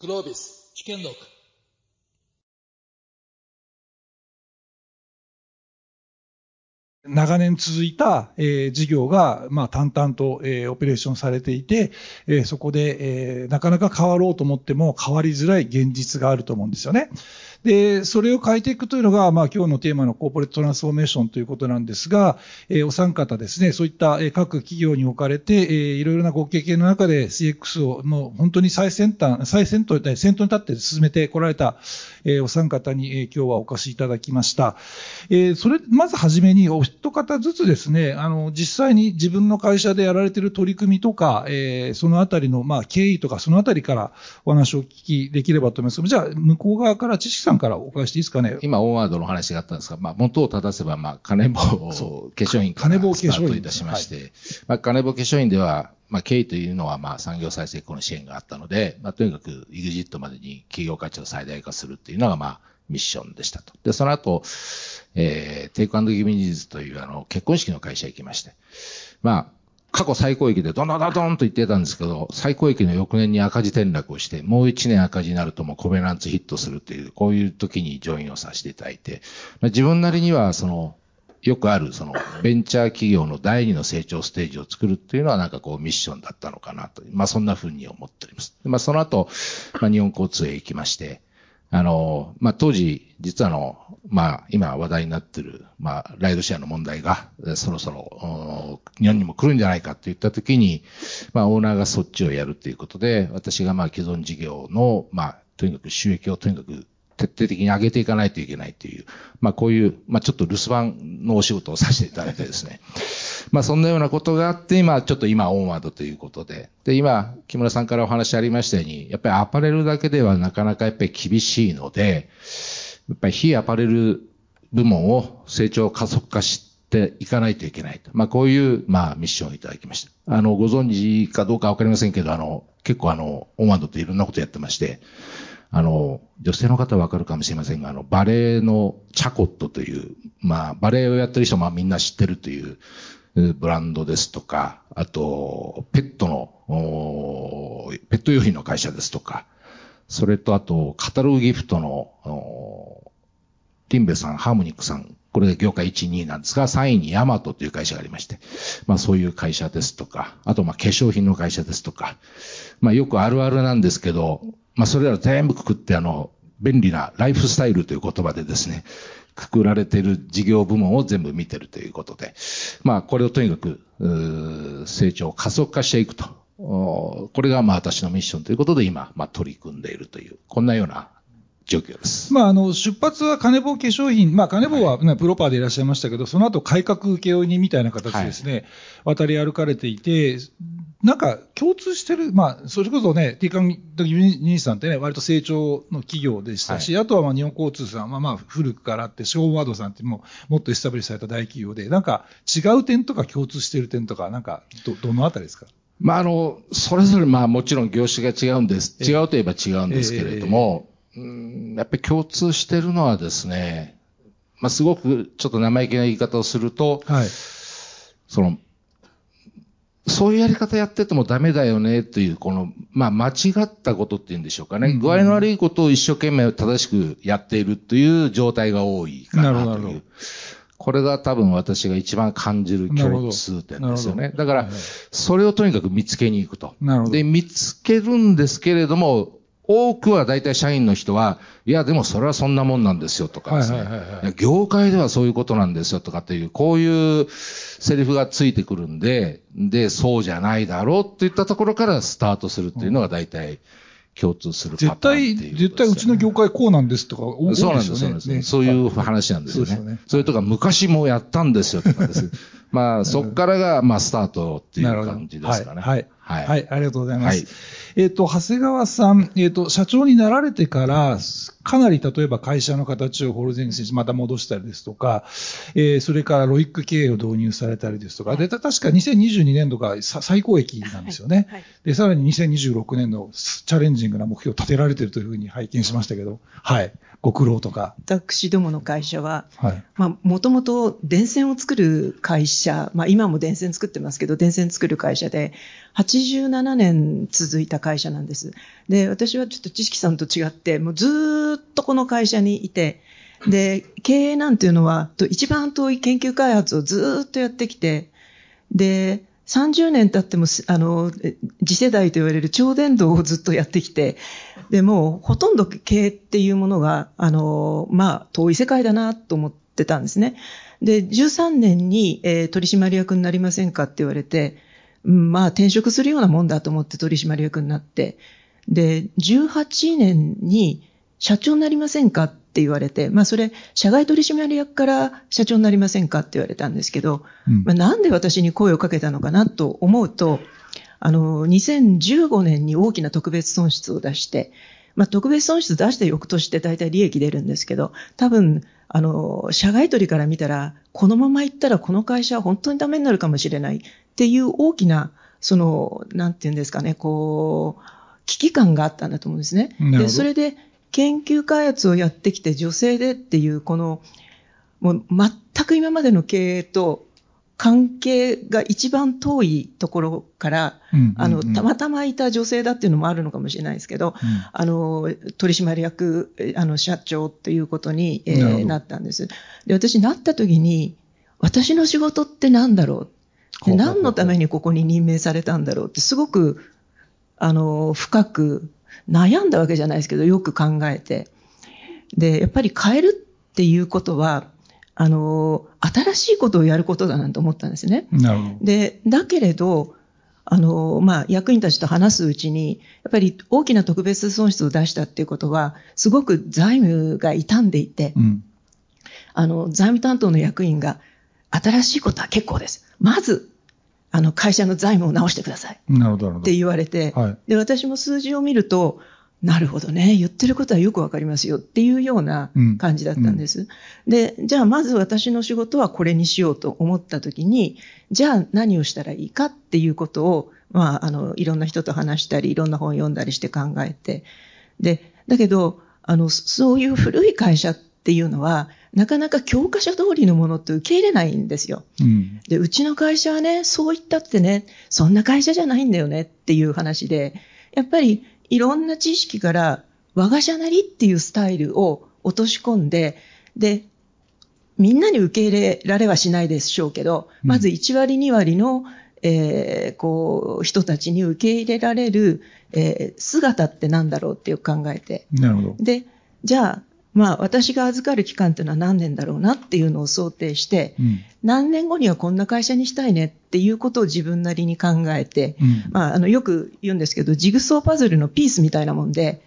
グロービス試験録長年続いた、えー事業が、まあ、淡々と、えーオペレーションされていて、えーそこで、えーなかなか変わろうと思っても変わりづらい現実があると思うんですよね。で、それを変えていくというのが、まあ、今日のテーマのコーポレートトランスフォーメーションということなんですが、えーお三方ですね、そういった、各企業におかれて、えーいろいろなご経験の中で CX をもう本当に最先端、最先頭、先頭に立って進めてこられた、えーお三方に、えー今日はお越しいただきました。えーそれ、まずはじめに、お一方ずつですね、あの、実際に自分の会社でやられている取り組みとか、えーそのあたりの、まあ、経緯とか、そのあたりからお話をお聞きできればと思います。じゃあ、向こう側から、知識さんからお伺いしていいですかね？今、オンワードの話があったんですが、まあ、元を正せば、まあ、金棒化粧品から金棒化粧品スタートいたしまして、まあ、金棒化粧品では、まあ、経緯というのは、まあ、産業再生後の支援があったので、まあ、とにかく EXIT までに企業価値を最大化するっていうのが、まあ、ミッションでしたと。で、その後、えー、テイクギビニーズという、あの、結婚式の会社へ行きまして、まあ、過去最高益でどんどんどんと言ってたんですけど、最高益の翌年に赤字転落をして、もう一年赤字になるともうコベナンツヒットするっていう、こういう時にジョインをさせていただいて、まあ、自分なりには、その、よくある、その、ベンチャー企業の第二の成長ステージを作るっていうのはなんかこうミッションだったのかなと。まあそんな風に思っております。まあその後、まあ日本交通へ行きまして、あの、まあ、当時、実はあの、まあ、今話題になってる、まあ、ライドシェアの問題が、そろそろ、日本にも来るんじゃないかって言った時に、まあ、オーナーがそっちをやるっていうことで、私がまあ、既存事業の、まあ、とにかく収益をとにかく徹底的に上げていかないといけないという、まあ、こういう、まあ、ちょっと留守番のお仕事をさせていただいてですね。まあ、そんなようなことがあって、今、ちょっと今、オンワードということで。で、今、木村さんからお話ありましたように、やっぱりアパレルだけではなかなかやっぱり厳しいので、やっぱり非アパレル部門を成長加速化していかないといけないと。まあ、こういう、まあ、ミッションをいただきました。あの、ご存知かどうかわかりませんけど、あの、結構あの、オンワードっていろんなことやってまして、あの、女性の方はわかるかもしれませんが、あの、バレエのチャコットという、まあ、バレエをやってる人もみんな知ってるという、ブランドですとか、あと、ペットの、ペット用品の会社ですとか、それとあと、カタログギフトの、おーティンベさん、ハーモニックさん、これで業界1、2なんですが、3位にヤマトという会社がありまして、まあそういう会社ですとか、あとまあ化粧品の会社ですとか、まあよくあるあるなんですけど、まあそれら全部くくってあの、便利なライフスタイルという言葉でですね、くくられている事業部門を全部見てるということで、まあこれをとにかく、成長を加速化していくと。これがまあ私のミッションということで今、まあ取り組んでいるという、こんなような状況です。まあ、あの、出発は金棒化粧品、まあ、金棒は、ねプロパーでいらっしゃいましたけど、その後改革請負人みたいな形でですね、渡り歩かれていて、なんか共通してる、まあ、それこそね、ティーカンギビニーさんってね、割と成長の企業でしたし、あとはまあ日本交通さんはまあ古くからあって、ショーンワードさんってもうもっとエスタブリッシュされた大企業で、なんか違う点とか共通してる点とか、なんかど、どのあたりですか？まあ、あの、それぞれまあもちろん業種が違うんです。ええ。違うといえば違うんですけれども、うんやっぱり共通してるのはですね、まあすごくちょっと生意気な言い方をすると、はい。その、そういうやり方やっててもダメだよねという、この、まあ間違ったことっていうんでしょうかね。うんうん具合の悪いことを一生懸命正しくやっているという状態が多いかななるほどなるほどという。これが多分私が一番感じる共通点ですよね。だからそれをとにかく見つけに行くと。なるほどで、見つけるんですけれども、多くは大体社員の人は、いや、でもそれはそんなもんなんですよとかですね。業界ではそういうことなんですよとかっていう、こういうセリフがついてくるんで、で、そうじゃないだろうっていったところからスタートするっていうのが大体共通するパターン絶対、絶対うちの業界こうなんですとか、多いそうなんです、そうよねなんです、ねそういう話なんですよね。そねそれとか、昔もやったんですよとかです。まあ、そこからが、まあ、スタートっていう感じですかね。はい。ははいい。ありがとうございます。はいえっ、と、長谷川さん、えっ、と、社長になられてから、かなり例えば会社の形をホールディングスにまた戻したりですとか、えーそれからロイック経営を導入されたりですとか、で、た確か2022年度がさ最高益なんですよね。はいで、さらに2026年のチャレンジングな目標を立てられているというふうに拝見しましたけど、はい。ご苦労とか。私どもの会社は、はい。まあ、もともと電線を作る会社、まあ、今も電線作ってますけど、電線作る会社で、87年続いた会社会社なんです。で、私はちょっと知識さんと違って、もうずっとこの会社にいて、で、経営なんていうのは、と一番遠い研究開発をずっとやってきて、で、30年経っても、あの、次世代と言われる超伝導をずっとやってきて、で、もうほとんど経営っていうものが、あの、まあ、遠い世界だなと思ってたんですね。で、13年に、えー取締役になりませんかって言われて、まあ、転職するようなもんだと思って取締役になって、で、18年に社長になりませんかって言われて、まあ、それ、社外取締役から社長になりませんかって言われたんですけど、うん。まあ、なんで私に声をかけたのかなと思うと、あの、2015年に大きな特別損失を出して、まあ、特別損失出して翌年って大体利益出るんですけど、多分、あの、社外取りから見たら、このまま行ったらこの会社は本当にダメになるかもしれないっていう大きな、その、なんていうんですかね、こう、危機感があったんだと思うんですね。で、それで研究開発をやってきて女性でっていう、この、もう全く今までの経営と関係が一番遠いところから、うんうんうん。あの、たまたまいた女性だっていうのもあるのかもしれないですけど、あの、取締役、えあの、社長っていうことに、えーなったんです。で、私なった時に、私の仕事って何だろう。何のためにここに任命されたんだろうって、すごく、あの、深く悩んだわけじゃないですけど、よく考えて。で、やっぱり変えるっていうことは、あの、新しいことをやることだなんて思ったんですね。なるほど。で、だけれど、あの、まあ、役員たちと話すうちに、やっぱり大きな特別損失を出したっていうことは、すごく財務が傷んでいて、うん。あの、財務担当の役員が、新しいことは結構です。まず、あの、会社の財務を直してください。って言われて、はいで、私も数字を見ると、なるほどね、言ってることはよくわかりますよっていうようなうん感じだったんです。で、じゃあまず私の仕事はこれにしようと思ったときに、じゃあ何をしたらいいかっていうことを、まあ、あの、いろんな人と話したり、いろんな本を読んだりして考えて、で、だけど、あの、そういう古い会社っていうのは、なかなか教科書通りのものって受け入れないんですよ。うん。で、うちの会社はね、そう言ったってね、そんな会社じゃないんだよねっていう話で、やっぱりいろんな知識から我が社なりっていうスタイルを落とし込んで、で、みんなに受け入れられはしないでしょうけど、うんまず1割2割の、えーこう、人たちに受け入れられる、えー姿ってなんだろうってよく考えて、なるほど。で、じゃあ、まあ私が預かる期間っていうのは何年だろうなっていうのを想定して、うん。何年後にはこんな会社にしたいねっていうことを自分なりに考えて、うん。まあ、あの、よく言うんですけど、ジグソーパズルのピースみたいなもんで、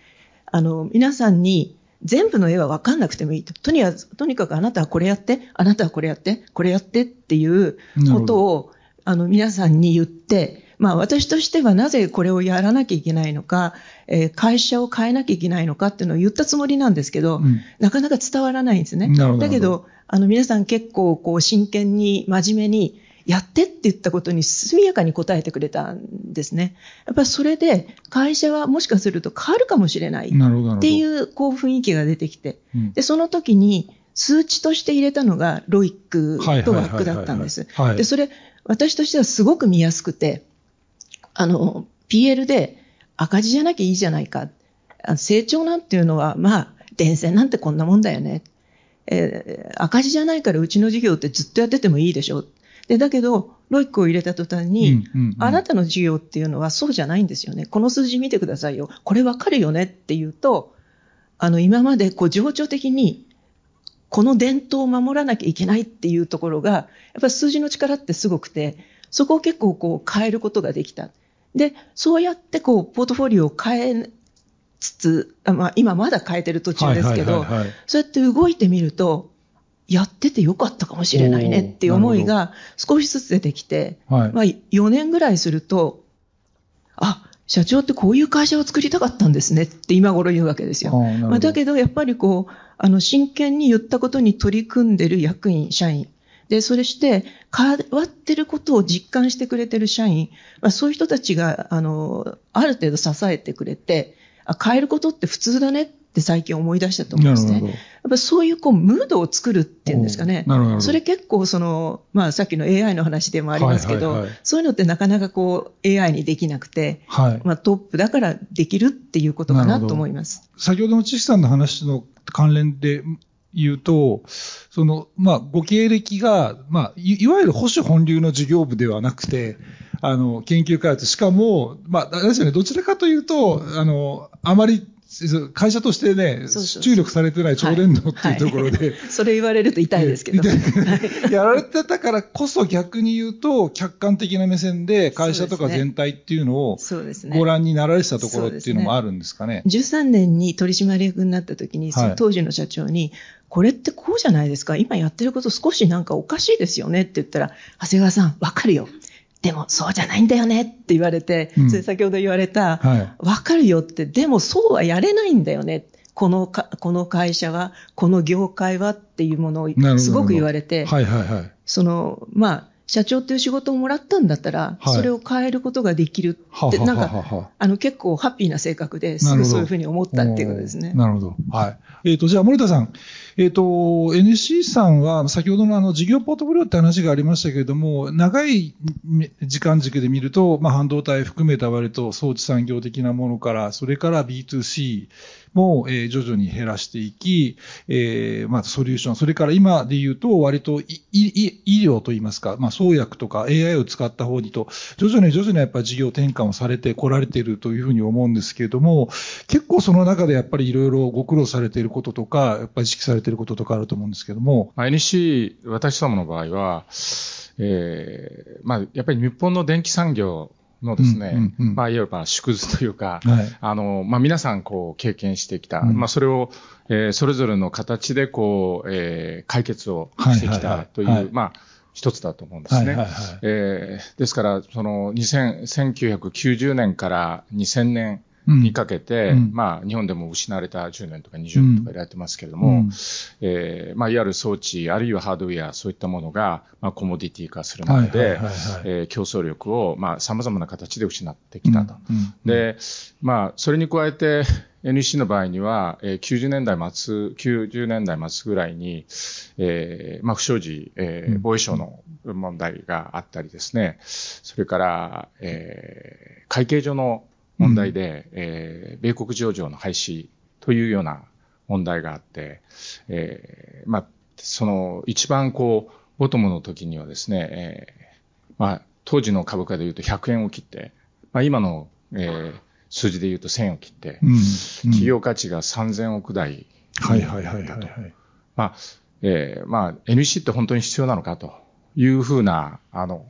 あの、皆さんに全部の絵は分かんなくてもいいと。とにかく、とにかくあなたはこれやって、あなたはこれやって、これやってっていうことを、あの、皆さんに言って、まあ、私としてはなぜこれをやらなきゃいけないのか、えー会社を変えなきゃいけないのかっていうのを言ったつもりなんですけど、うんなかなか伝わらないんですね。だけど、あの、皆さん結構、こう、真剣に、真面目に、やってって言ったことに速やかに答えてくれたんですね。やっぱりそれで、会社はもしかすると変わるかもしれない。っていう、こう、雰囲気が出てきて。うん。で、その時に、数値として入れたのが、ロイックとワックだったんです。はいで、それ、私としてはすごく見やすくて、あの、PL で赤字じゃなきゃいいじゃないか。あ成長なんていうのは、まあ、電線なんてこんなもんだよね。えー赤字じゃないからうちの事業ってずっとやっててもいいでしょ。で、だけど、ロイックを入れた途端に、うんうんうんあなたの事業っていうのはそうじゃないんですよね。この数字見てくださいよ。これわかるよねっていうと、あの、今までこう情緒的に、この伝統を守らなきゃいけないっていうところが、やっぱり数字の力ってすごくて、そこを結構こう変えることができた。で、そうやってこう、ポートフォリオを変えつつ、あまあ今まだ変えてる途中ですけど、そうやって動いてみると、やっててよかったかもしれないねっていう思いが少しずつ出てきて、はいまあ4年ぐらいすると、あ、社長ってこういう会社を作りたかったんですねって今頃言うわけですよ。まあ、だけどやっぱりこう、あの真剣に言ったことに取り組んでる役員、社員。で、それして変わってることを実感してくれてる社員、まあ、そういう人たちが、あの、ある程度支えてくれて、あ変えることって普通だねっって最近思い出したと思うんですね。やっぱそういうこうムードを作るっていうんですかね。それ結構その、まあさっきの AI の話でもありますけど、そういうのってなかなかこう AI にできなくて、はい、まあトップだからできるっていうことかなと思います。先ほどの知識さんの話の関連で言うと、その、まあ、ご経歴が、まあ、いわゆる保守本流の事業部ではなくて、あの、研究開発、しかも、まあ、あれですよね、どちらかというと、あの、あまり会社としてね、注力されてない超伝導っていうところで、はい。はい、それ言われると痛いですけど。やられてたからこそ逆に言うと、客観的な目線で会社とか全体っていうのをご覧になられてたところっていうのもあるんですかね。ね。13年に取締役になった時に、その当時の社長に、これってこうじゃないですか。今やってること少しなんかおかしいですよねって言ったら、長谷川さん、わかるよ。でもそうじゃないんだよねって言われて、うん、先ほど言われた、わ、はい、かるよって、でもそうはやれないんだよね。このか、この会社は、この業界はっていうものをすごく言われて、はいはいはい。その、まあ、社長っていう仕事をもらったんだったら、はい、それを変えることができるって、なんか、あの、結構ハッピーな性格ですぐそういうふうに思ったっていうことですね。なるほど。はい。えっ、ー、と、じゃあ、森田さん。えっ、ー、と、NC さんは、先ほどのあの、事業ポートフォリオって話がありましたけれども、長い時間軸で見ると、まあ、半導体含めた割と装置産業的なものから、それから B2C、も、えー、徐々に減らしていき、えー、まあ、ソリューション、それから今で言うと、割と医療といいますか、まあ、創薬とか AI を使った方にと、徐々に徐々にやっぱり事業転換をされてこられているというふうに思うんですけれども、結構その中でやっぱりいろいろご苦労されていることとか、やっぱり意識されていることとかあると思うんですけども。NC、私どもの場合は、えー、まあ、やっぱり日本の電気産業のですね、うんうんうん、まあ、いわば縮図というか、はい、あの、まあ、皆さん、こう、経験してきた、うん、まあ、それを、えー、それぞれの形で、こう、えー、解決をしてきたという、はいはい。はい、まあ、一つだと思うんですね。はいはいはい、えー、ですから、その、2000、1990年から2000年、にかけて、うん、まあ、日本でも失われた10年とか20年とか言われてますけれども、うん、えー、まあ、いわゆる装置、あるいはハードウェア、そういったものが、まあ、コモディティ化する中で、え競争力を、まあ、様々な形で失ってきたと。うん、で、まあ、それに加えて、NEC の場合には、えー、90年代末、90年代末ぐらいに、えー、まあ、不祥事、えー、防衛省の問題があったりですね、それから、えー、会計上の問題で、うん、えー、米国上場の廃止というような問題があって、えー、まあ、その一番こう、ボトムの時にはですね、えー、まあ、当時の株価で言うと100円を切って、まあ、今の、えー、数字で言うと1000円を切って、うんうん、企業価値が3000億台。はいはいはいはい、はい。まあ、えー、まあ、NEC って本当に必要なのかというふうな、あの、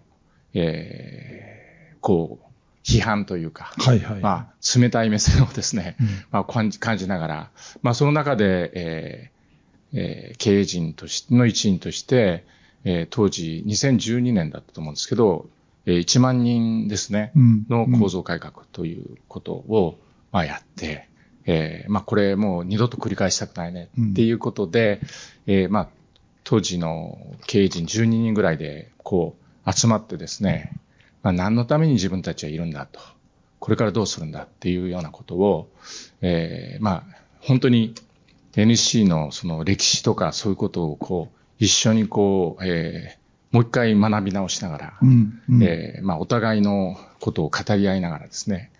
えー、こう、批判というか、はいはい、まあ、冷たい目線をですね、うん、まあ感じ、感じながら、まあ、その中で、えーえー、経営陣としての一員として、えー、当時2012年だったと思うんですけど、えー、1万人ですね、うん、の構造改革ということを、まあ、やって、えー、まあ、これもう二度と繰り返したくないねっていうことで、うん、えー、まあ、当時の経営陣12人ぐらいで、こう、集まってですね、まあ、何のために自分たちはいるんだと。これからどうするんだっていうようなことを、えー、まあ、本当に NC のその歴史とかそういうことをこう、一緒にこう、えー、もう一回学び直しながら、うんうん、えー、まあ、お互いのことを語り合いながらですね、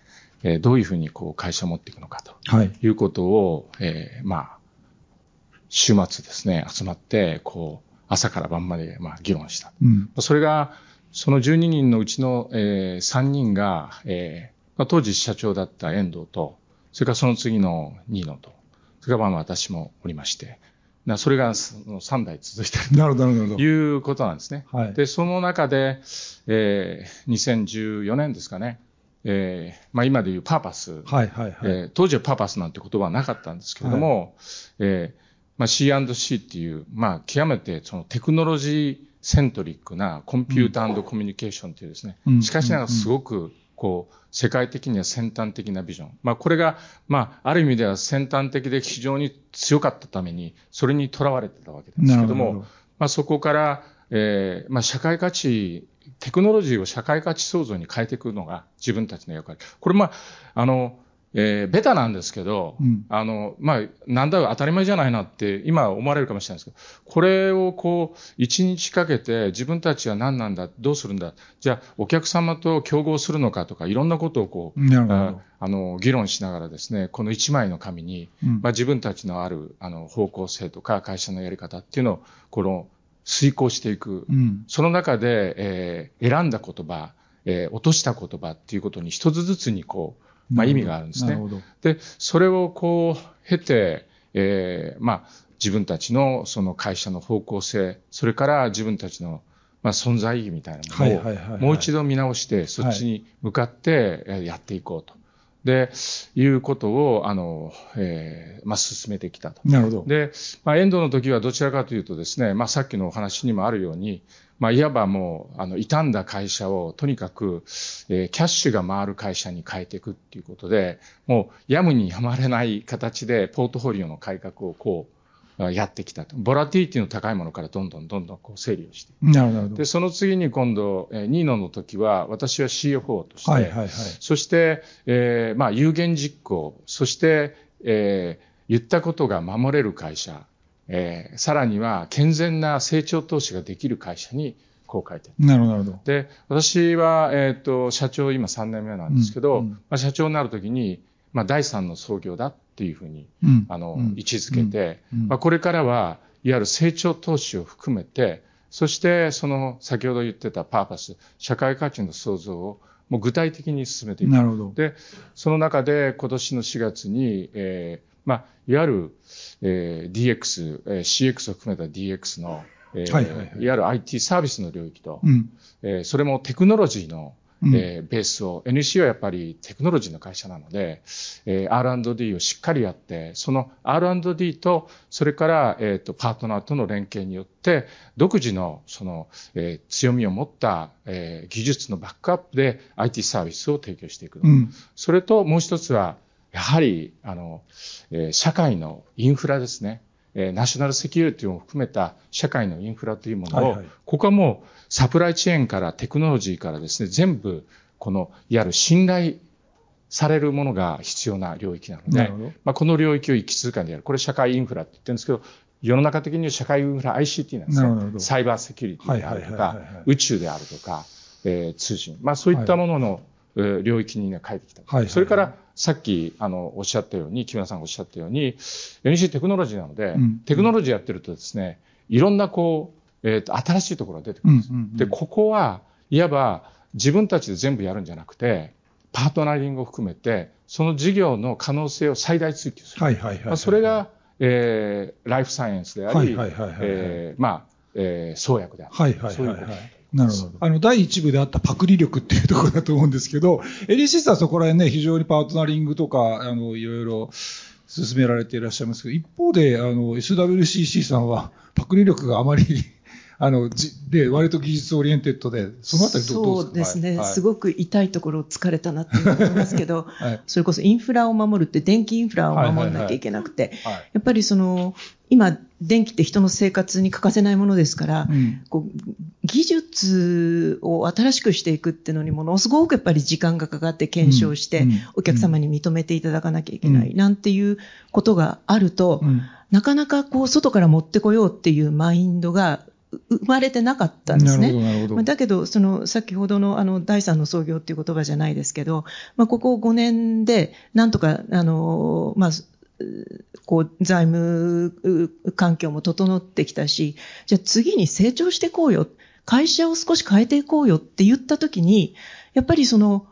えー、どういうふうにこう会社を持っていくのかと、はい、いうことを、えー、まあ、週末ですね、集まって、こう、朝から晩まで、まあ、議論した。うん、それが、その12人のうちの、えー、3人が、えーまあ、当時社長だった遠藤と、それからその次の新野と、それからまあ私もおりまして、それが3代続いているということなんですね。はい、で、その中で、えー、2014年ですかね、えーまあ、今でいうパーパス、はいはいはい。えー、当時はパーパスなんて言葉はなかったんですけれども、はい。えーまあ、C&C っていう、まあ、極めてそのテクノロジーセントリックなコンピューターコミュニケーションというですね、しかしながらすごく、こう、世界的には先端的なビジョン。まあ、これが、まあ、ある意味では先端的で非常に強かったために、それにとらわれてたわけですけども、どまあ、そこから、えー、まあ、社会価値、テクノロジーを社会価値創造に変えていくのが自分たちの役割。これ、まあ、あの、えー、ベタなんですけど、うん、あの、まあ、なんだ当たり前じゃないなって今思われるかもしれないですけど、これをこう、一日かけて自分たちは何なんだ、どうするんだ、じゃあお客様と競合するのかとか、いろんなことをこう、ああの、議論しながらですね、この一枚の紙に、うん、まあ、自分たちのある、あの、方向性とか会社のやり方っていうのを、この、遂行していく。うん、その中で、えー、選んだ言葉、えー、落とした言葉っていうことに一つずつにこう、まあ、意味があるんですね。で、それをこう、経て、えー、まあ、自分たちのその会社の方向性、それから自分たちのまあ、存在意義みたいなものをもう一度見直して、そっちに向かってやっていこうと。で、いうことを、あの、えー、まあ、進めてきたと。なるほど。で、まあ、エンドの時はどちらかというとですね、まあ、さっきのお話にもあるように、まあ、いわばもう、あの、傷んだ会社を、とにかく、えー、キャッシュが回る会社に変えていくっていうことで、もう、やむにやまれない形で、ポートフォリオの改革をこう、やってきたと。ボラティティの高いものからどんどんどんどんこう整理をして。なるほど。で、その次に今度、えー、ニーノの時は、私は CFO として、はいはいはい、そして、えー、まあ、有言実行、そして、えー、言ったことが守れる会社、えー、さらには健全な成長投資ができる会社にこう書いてなるほど。で、私は、えっ、ー、と、社長今3年目なんですけど、うんうん、まあ、社長になるときに、まあ、第3の創業だっていうふうに、うん、あの、位置づけて、まあ、これからは、いわゆる成長投資を含めて、そしてその先ほど言ってたパーパス、社会価値の創造をもう具体的に進めていく。なるほど。で、その中で今年の4月に、えー、まあ、いわゆる、えー、DX、えー、CX を含めた DX の、えーはいはいはい、いわゆる IT サービスの領域と、うん、えー、それもテクノロジーの、えー、ベースを、NEC はやっぱりテクノロジーの会社なので、えー、R&D をしっかりやって、その R&D と、それから、えっ、ー、と、パートナーとの連携によって、独自の、その、えー、強みを持った、えー、技術のバックアップで IT サービスを提供していく。うん、それと、もう一つは、やはり、あの、えー、社会のインフラですね。えー、ナショナルセキュリティを含めた社会のインフラというものを、はいはい、ここはもうサプライチェーンからテクノロジーからですね、全部、この、いわゆる信頼されるものが必要な領域なので、まあ、この領域を一気通貫でやる。これ社会インフラって言ってるんですけど、世の中的には社会インフラ ICT なんですね。サイバーセキュリティであるとか、宇宙であるとか、えー、通信。まあそういったものの、領域にね、変えてきた。はい、それから、さっき、あの、おっしゃったように、木村さんがおっしゃったように、NEC テクノロジーなので、うん、テクノロジーやってるとですね、いろんなこう、えっ、ー、と、新しいところが出てくるんです。うんうんうん、で、ここは、いわば、自分たちで全部やるんじゃなくて、パートナリングを含めて、その事業の可能性を最大追求する。はいはいはい、まあ、それが、えー、ライフサイエンスであり、はいはいはいはい、えー、まあ、えー、創薬である。はいはいはい、はい、そういうことなるほど。あの、第1部であったパクリ力っていうところだと思うんですけど、エリシスはそこら辺ね、非常にパートナリングとか、あの、いろいろ進められていらっしゃいますけど、一方で、あの、SWCC さんはパクリ力があまりあの、じで、割と技術オリエンテッドで、そのあたりどうですか？そうですね、はい、すごく痛いところを突かれたなって思いますけど、はい、それこそインフラを守るって、電気インフラを守らなきゃいけなくて、やっぱりその、今、電気って人の生活に欠かせないものですから、うん、こう技術を新しくしていくっていうのにものすごくやっぱり時間がかかって検証して、お客様に認めていただかなきゃいけない、なんていうことがあると、なかなかこう外から持ってこようっていうマインドが生まれてなかったんですね。まだけど、その、先ほどの、あの、第三の創業っていう言葉じゃないですけど、まあ、ここ5年で、なんとか、あの、まあ、こう、財務環境も整ってきたし、じゃあ次に成長していこうよ。会社を少し変えていこうよって言ったときに、やっぱりその、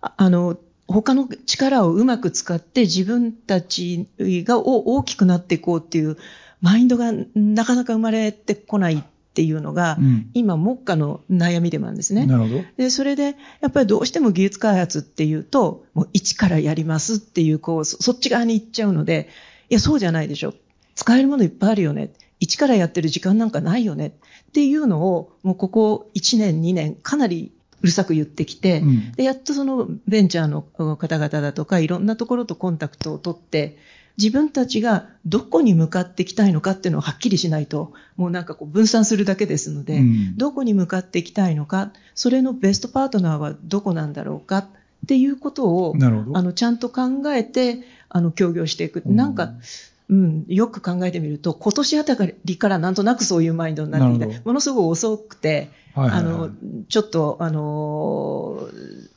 あの、他の力をうまく使って自分たちが大きくなっていこうっていうマインドがなかなか生まれてこないっていうのが、うん、今、目下の悩みでもあるんですね。なるほど。で、それで、やっぱりどうしても技術開発っていうと、もう一からやりますっていう、こう、そっち側に行っちゃうので、いや、そうじゃないでしょ。使えるものいっぱいあるよね。一からやってる時間なんかないよね。っていうのを、もうここ1年、2年、かなりうるさく言ってきて、うん、で、やっとそのベンチャーの方々だとか、いろんなところとコンタクトを取って、自分たちがどこに向かっていきたいのかっていうのをはっきりしないと、もうなんかこう分散するだけですので、うん、どこに向かっていきたいのか、それのベストパートナーはどこなんだろうかっっていうことを、あの、ちゃんと考えて、あの、協業していく。なんか、うん、よく考えてみると、今年あたりからなんとなくそういうマインドになっていて、ものすごく遅くて、はいはいはい、あの、ちょっと、あの、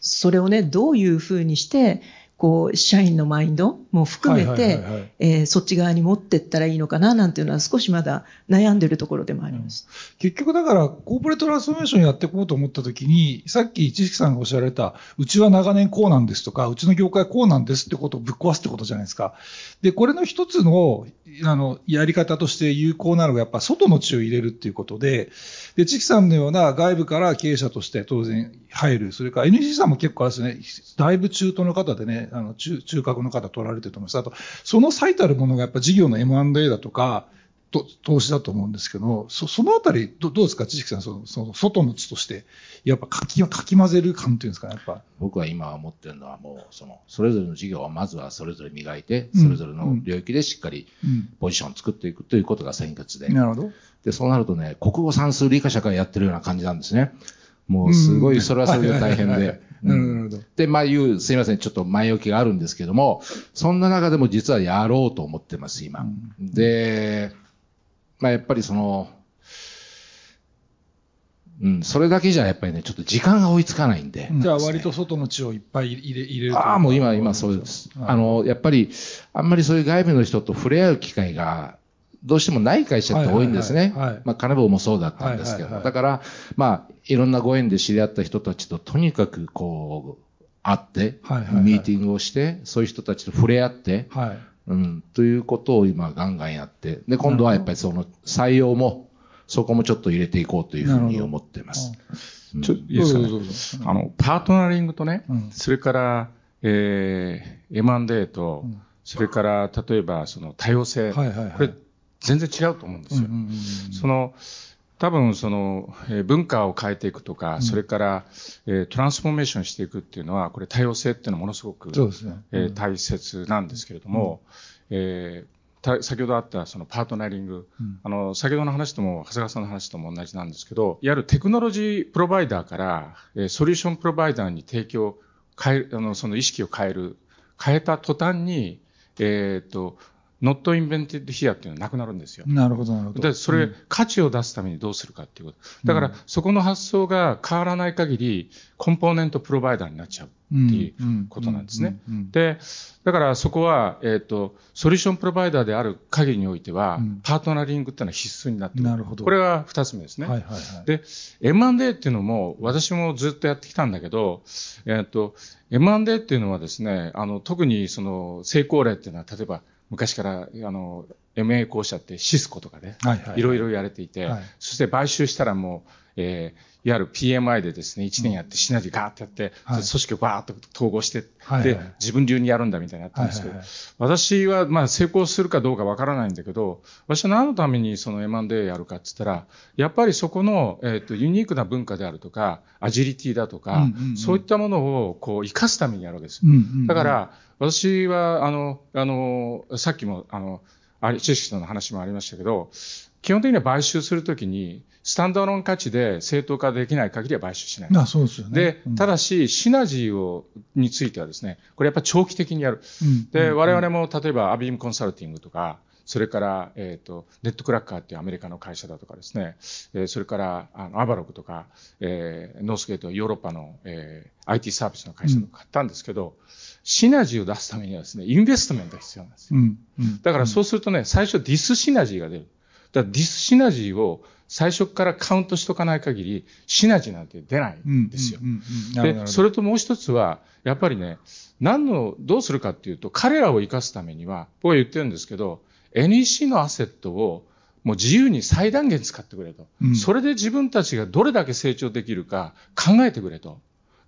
それをね、どういうふうにして、こう、社員のマインドも含めて、えそっち側に持っていったらいいのかな、なんていうのは少しまだ悩んでるところでもあります。うん、結局だから、コーポレートトランスフォーメーションやっていこうと思ったときに、さっき知識さんがおっしゃられた、うちは長年こうなんですとか、うちの業界こうなんですってことをぶっ壊すってことじゃないですか。で、これの一つの、あの、やり方として有効なのが、やっぱ外の血を入れるっていうことで、で、チキさんのような外部から経営者として当然入る。それから NGC さんも結構あれですね、だいぶ中東の方でね、あの中、中核の方取られてると思います。あと、その最たるものがやっぱ事業の M&A だとか、と投資だと思うんですけど、そそのあたりど、どうですか、知識さん、そのその外の地として、やっぱかきかき混ぜる感っていうんですかね、やっぱ。僕は今思ってるのは、もうその、それぞれの事業はまずはそれぞれ磨いて、それぞれの領域でしっかりポジションを作っていくということが先決で。なるほど。で、そうなるとね、国語算数理科社会やってるような感じなんですね。もうすごい、それはそれで大変で。で、まあいう、すいません、ちょっと前置きがあるんですけども、そんな中でも実はやろうと思ってます、今。で、まあやっぱりその、うん、それだけじゃやっぱりね、ちょっと時間が追いつかないんで。じゃあ割と外の血をいっぱい入れ入れるああ、もう今、今そうです。あの、やっぱり、あんまりそういう外部の人と触れ合う機会が、どうしてもない会社って多いんですね。まあ、金棒もそうだったんですけど。だから、まあ、いろんなご縁で知り合った人たちととにかくこう、会って、ミーティングをして、そういう人たちと触れ合って、はい、うん、ということを今ガンガンやって、で、今度はやっぱりその採用も、そこもちょっと入れていこうというふうに思ってます。ちょ、いいですかね。あの、パートナリングとね、うん、それから、えー、M&A と、うん、それから、例えば、その多様性、はいはいはい、これ、全然違うと思うんですよ。その、多分その、えー、文化を変えていくとか、うん、それから、えー、トランスフォーメーションしていくっていうのは、これ多様性っていうのはものすごく、えー、大切なんですけれども、うん、えー、先ほどあったそのパートナリング、うん、あの、先ほどの話とも、長谷川さんの話とも同じなんですけど、いわゆるテクノロジープロバイダーから、えー、ソリューションプロバイダーに提供、変えあの、その意識を変える、変えた途端に、えっ、ー、と、not invented here っていうのはなくなるんですよ。なるほど、なるほど。で、それ、うん、価値を出すためにどうするかっていうこと。だから、うん、そこの発想が変わらない限り、コンポーネントプロバイダーになっちゃうっていうことなんですね。で、だからそこは、えっ、ー、と、ソリューションプロバイダーである限りにおいては、うん、パートナリングっていうのは必須になってる。なるほど。これは二つ目ですね。はいはいはい。で、M&A っていうのも、私もずっとやってきたんだけど、えっ、ー、と、M&A っていうのはですね、あの、特にその、成功例っていうのは、例えば、昔から、あの、MA 校舎ってシスコとかで、はいはい、い。ろいろやれていて、はい、そして買収したらもう、えー、いわゆる PMI でですね、1年やってシナジーガーってやって、組織をバーッと統合して、はい、で、自分流にやるんだみたいなやったんですけど、はいはいはい、私はまあ成功するかどうかわからないんだけど、私は何のためにその M&A やるかって言ったら、やっぱりそこの、えっ、ー、と、ユニークな文化であるとか、アジリティだとか、うんうんうん、そういったものをこう生かすためにやるわけです。うんうんうん、だから、私は、あの、あの、さっきも、あの、あ知識の話もありましたけど、基本的には買収するときに、スタンドアロン価値で正当化できない限りは買収しない。あそうですよね。で、うん、ただし、シナジーを、についてはですね、これやっぱり長期的にやる。うん、で、我々も例えばアビームコンサルティングとか、それから、えっ、ー、と、ネットクラッカーっていうアメリカの会社だとかですね、えー、それから、あの、アバログとか、えー、ノースゲート、ヨーロッパの、えー、IT サービスの会社とか買ったんですけど、うんシナジーを出すためにはですね、インベストメントが必要なんですよ。うんうん、だからそうするとね、最初ディスシナジーが出る。だからディスシナジーを最初からカウントしとかない限り、シナジーなんて出ないんですよ。で、それともう一つは、やっぱりね、何の、どうするかっていうと、彼らを生かすためには、僕は言ってるんですけど、NEC のアセットをもう自由に最大限使ってくれと、うん。それで自分たちがどれだけ成長できるか考えてくれと。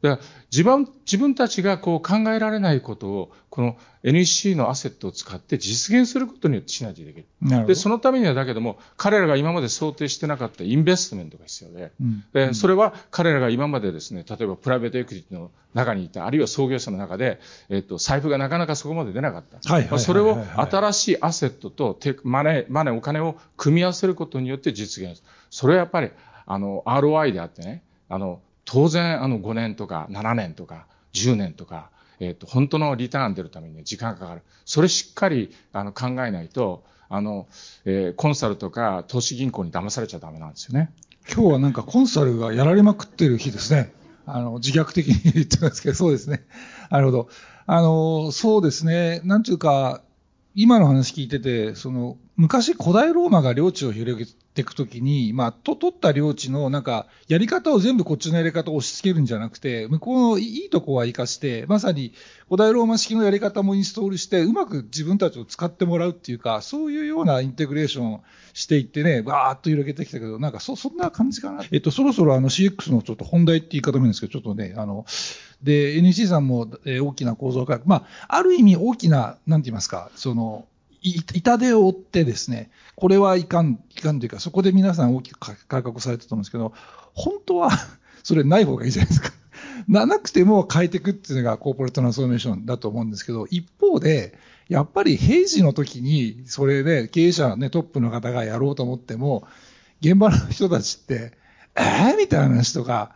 だから自分自分たちがこう考えられないことを、この NEC のアセットを使って実現することによってシナジーできる。で、そのためにはだけども、彼らが今まで想定してなかったインベストメントが必要で、うん、でそれは彼らが今までですね、例えばプライベートエクイティの中にいた、あるいは創業者の中で、えっと、財布がなかなかそこまで出なかった。はい、それを新しいアセットとマネー、マネー、お金を組み合わせることによって実現する。それはやっぱり、あの、ROI であってね、あの、当然、あの、5年とか7年とか、10年とか、えっ、ー、と、本当のリターン出るためにね、時間がかかる。それしっかり、あの、考えないと、あの、えー、コンサルとか投資銀行に騙されちゃダメなんですよね。今日はなんかコンサルがやられまくってる日ですね。あの、自虐的に言ってますけど、そうですね。なるほど。あの、そうですね。なんていうか、今の話聞いてて、その、昔古代ローマが領地を広げていくときに、まあ、と、取った領地のなんか、やり方を全部こっちのやり方を押し付けるんじゃなくて、向こうのいいとこは活かして、まさに古代ローマ式のやり方もインストールして、うまく自分たちを使ってもらうっていうか、そういうようなインテグレーションをしていってね、わーっと広げてきたけど、なんかそ、そんな感じかな。えっと、そろそろあの CX のちょっと本題って言い方もいいんですけど、ちょっとね、あの、で、NEC さんも、え、大きな構造化、まあ、ある意味大きな、なんて言いますか、その、痛手を負ってですね、これはいかん、いかんというか、そこで皆さん大きく改革されてたと思うんですけど、本当は それない方がいいじゃないですか。な なくても変えていくっていうのがコーポレートトランスフォーメーションだと思うんですけど、一方で、やっぱり平時の時に、それで経営者、ね、トップの方がやろうと思っても、現場の人たちって、えー？みたいな話とか、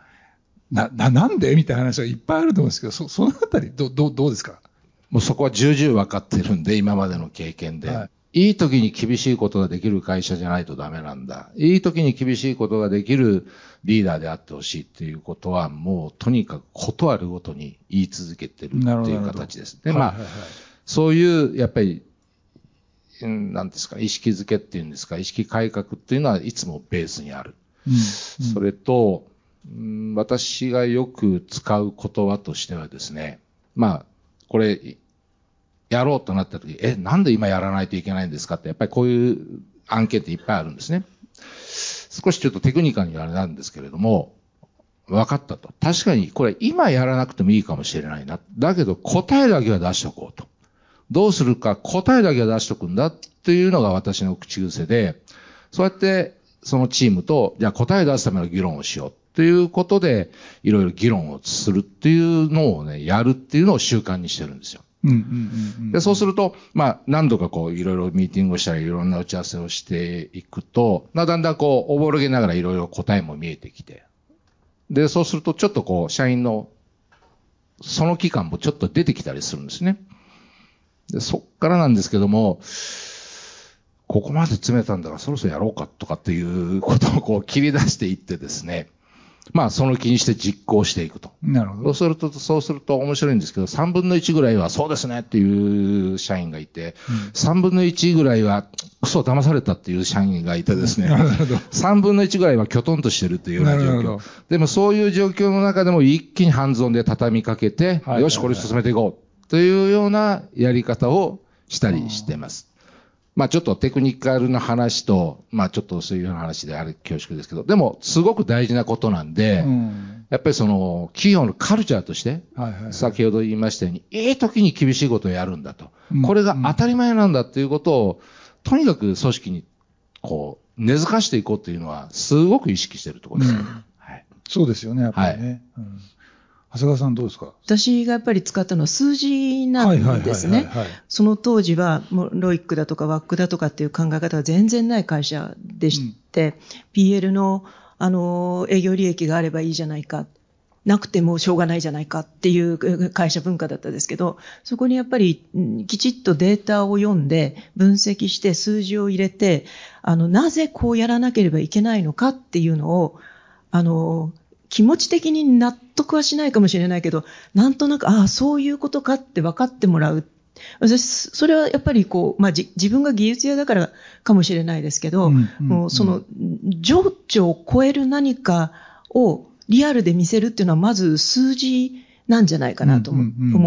な、な、なんで？みたいな話がいっぱいあると思うんですけど、そ、そのあたり、ど、ど、どうですか？もうそこは重々分かってるんで、今までの経験で。はい、いい時に厳しいことができる会社じゃないとダメなんだ。いい時に厳しいことができるリーダーであってほしいっていうことは、もうとにかくことあるごとに言い続けてるっていう形です。で、まあ、はいはいはい、そういう、やっぱり、なんですか、意識づけっていうんですか、意識改革っていうのはいつもベースにある。うんうん、それと、うん、私がよく使う言葉としてはですね、まあ、これ、やろうとなった時、え、なんで今やらないといけないんですかって、やっぱりこういう案件っていっぱいあるんですね。少しちょっとテクニカルにあれなんですけれども、分かったと。確かにこれ今やらなくてもいいかもしれないな。だけど答えだけは出しとこうと。どうするか答えだけは出しとくんだっていうのが私の口癖で、そうやってそのチームと、じゃあ答え出すための議論をしようということで、いろいろ議論をするっていうのをね、やるっていうのを習慣にしてるんですよ。で、そうすると、まあ、何度かこう、いろいろミーティングをしたり、いろんな打ち合わせをしていくと、まあ、だんだんこう、おぼろげながらいろいろ答えも見えてきて、で、そうすると、ちょっとこう、社員の、その期間もちょっと出てきたりするんですね。で、そっからなんですけども、ここまで詰めたんだからそろそろやろうかとかっていうことをこう切り出していってですね、まあ、その気にして実行していくと。なるほど。そうすると、そうすると面白いんですけど、3分の1ぐらいはそうですねっていう社員がいて、うん、3分の1ぐらいは、クソ騙されたっていう社員がいてですね、なるほど 3分の1ぐらいはきょとんとしてるっていうような状況。でもそういう状況の中でも一気にハンズオンで畳みかけて、はい、よし、これ進めていこうというようなやり方をしたりしてます。まあちょっとテクニカルな話と、まあちょっとそういう話である恐縮ですけど、でもすごく大事なことなんで、うん、やっぱりその企業のカルチャーとして、はいはいはい、先ほど言いましたように、いい時に厳しいことをやるんだと。うん、これが当たり前なんだっていうことを、とにかく組織にこう、根付かしていこうっていうのは、すごく意識してるところです、ね。うん、はい。そうですよね、やっぱりね。はい長谷川さんどうですか？私がやっぱり使ったのは数字なんですね。その当時は、もうロイックだとかワックだとかっていう考え方が全然ない会社でして、うん、PL の、あの、営業利益があればいいじゃないか。なくてもしょうがないじゃないかっていう会社文化だったんですけど、そこにやっぱりきちっとデータを読んで分析して数字を入れて、あの、なぜこうやらなければいけないのかっていうのを、あの、気持ち的に納得はしないかもしれないけど、なんとなく、ああ、そういうことかって分かってもらう。私、それはやっぱりこう、まあ、自分が技術屋だからかもしれないですけど、うんうん、もうその、情緒を超える何かをリアルで見せるっていうのは、まず数字なんじゃないかなと思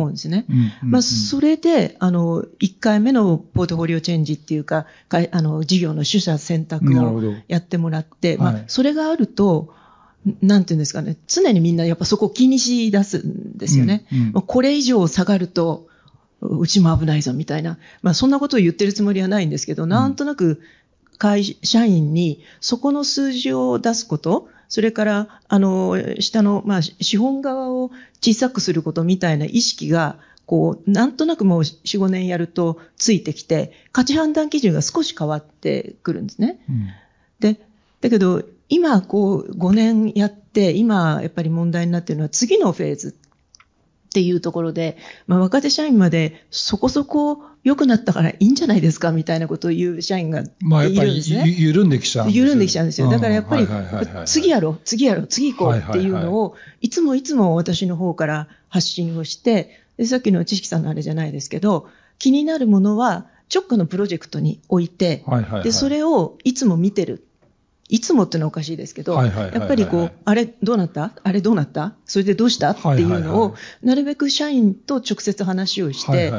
うんですね。まあ、それで、あの、1回目のポートフォリオチェンジっていうか、あの、事業の取捨選択をやってもらって、まあ、それがあると、なんていうんですかね、常にみんなやっぱそこを気にし出すんですよね。うんうん、これ以上下がると、うちも危ないぞみたいな。まあそんなことを言ってるつもりはないんですけど、なんとなく会社員にそこの数字を出すこと、それから、あの、下の、まあ、資本側を小さくすることみたいな意識が、こう、なんとなくもう4、5年やるとついてきて、価値判断基準が少し変わってくるんですね。うん、で、だけど、今、こう、5年やって、今、やっぱり問題になっているのは次のフェーズ。っていうところで、まあ、若手社員までそこそこ良くなったからいいんじゃないですかみたいなことを言う社員がいるんですね。まあ、やっぱり緩んできちゃうんです緩んできちゃうんですよ。だからやっぱり、次やろう、次やろう、次行こうっていうのを、いつもいつも私の方から発信をして、でさっきの知識さんのあれじゃないですけど、気になるものは直下のプロジェクトに置いて、で、それをいつも見てるいつもってのはおかしいですけど、やっぱりこう、あれどうなった？あれどうなった？それでどうした？っていうのを、なるべく社員と直接話をして、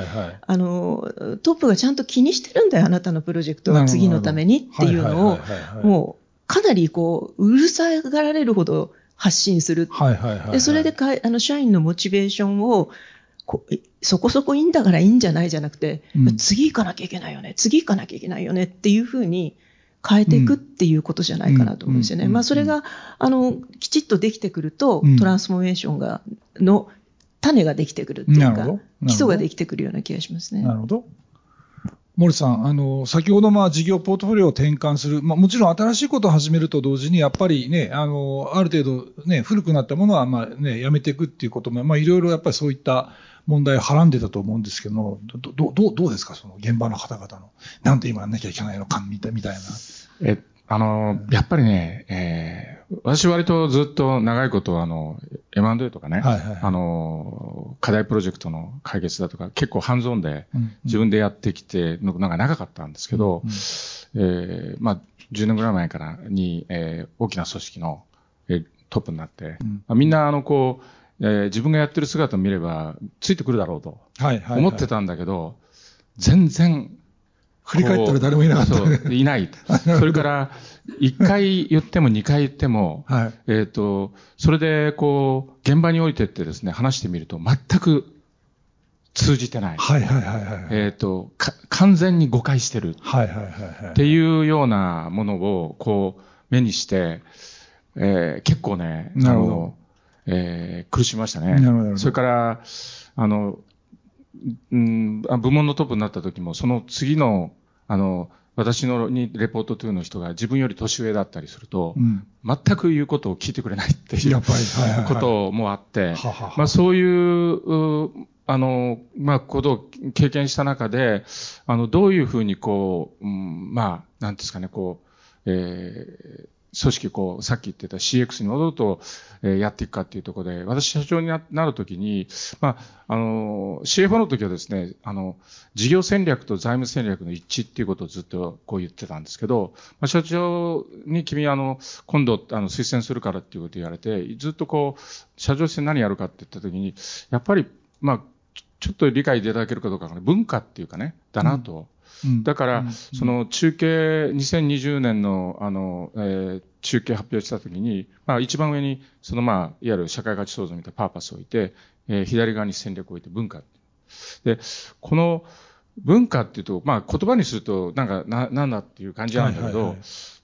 あの、トップがちゃんと気にしてるんだよ、あなたのプロジェクトは次のためにっていうのを、もう、かなりこう、うるさがられるほど発信する。で、それでかあの、社員のモチベーションを、そこそこいいんだからいいんじゃないじゃなくて、うん、次行かなきゃいけないよね、次行かなきゃいけないよねっていうふうに、変えていくっていうことじゃないかなと思うんですよね。まあそれが、あの、きちっとできてくると、トランスフォーメーションが、の種ができてくるっていうか、基礎ができてくるような気がしますね。なるほど。森さん、あの、先ほど、まあ、事業ポートフォリオを転換する。まあ、もちろん新しいことを始めると同時に、やっぱりね、あの、ある程度ね、古くなったものは、まあね、やめていくっていうことも、まあ、いろいろやっぱりそういった問題をはらんでたと思うんですけど、ど、ど、どどうですか？その現場の方々の。なんで今やんなきゃいけないのか、みたいな。え、あの、やっぱりね、えー、私割とずっと長いことあの、M&A とかね、はいはい、あの、課題プロジェクトの解決だとか、結構ハンズオンで自分でやってきての、なんか長かったんですけど、うんうん、えー、まあ、10年ぐらい前からに、えー、大きな組織の、えー、トップになって、うん、みんなあの、こう、えー、自分がやってる姿を見れば、ついてくるだろうと、思ってたんだけど、全然振り返ったら誰もいなかった。そう、いない。それから、1回言っても2回言っても、はい、えっ、と、それで、こう、現場においてってですね、話してみると、全く通じてない。はいはいはいはい。えっ、と、完全に誤解してる。はいはいはいはい。っていうようなものを、こう、目にして、えー、結構ね、なるほど。えー、苦しみましたね。なるほど。それから、あの、うん、部門のトップになった時も、その次のあの、私のにレポートというの人が自分より年上だったりすると、うん、全く言うことを聞いてくれないっていうこともあって、まあそういう、あの、まあことを経験した中で、あの、どういうふうにこう、うん、まあ、なんですかね、こう、えー、組織こう、さっき言ってた CX に戻ると、えー、やっていくかっていうところで、私社長になるときに、まあ、あの、CFO の時はですね、あの、事業戦略と財務戦略の一致っていうことをずっとこう言ってたんですけど、まあ、社長に君あの、今度あの、推薦するからっていうこと言われて、ずっとこう、社長して何やるかって言ったときに、やっぱり、まあ、ちょっと理解いただけるかどうか、ね、文化っていうかね、だなと。うんだから、その中継、2020年の、あの、えー、中継発表したときに、まあ一番上に、そのまあ、いわゆる社会価値創造みたいなパーパスを置いて、えー、左側に戦略を置いて文化。で、この文化っていうと、まあ言葉にすると、なんか、な、なんだっていう感じなんだけど、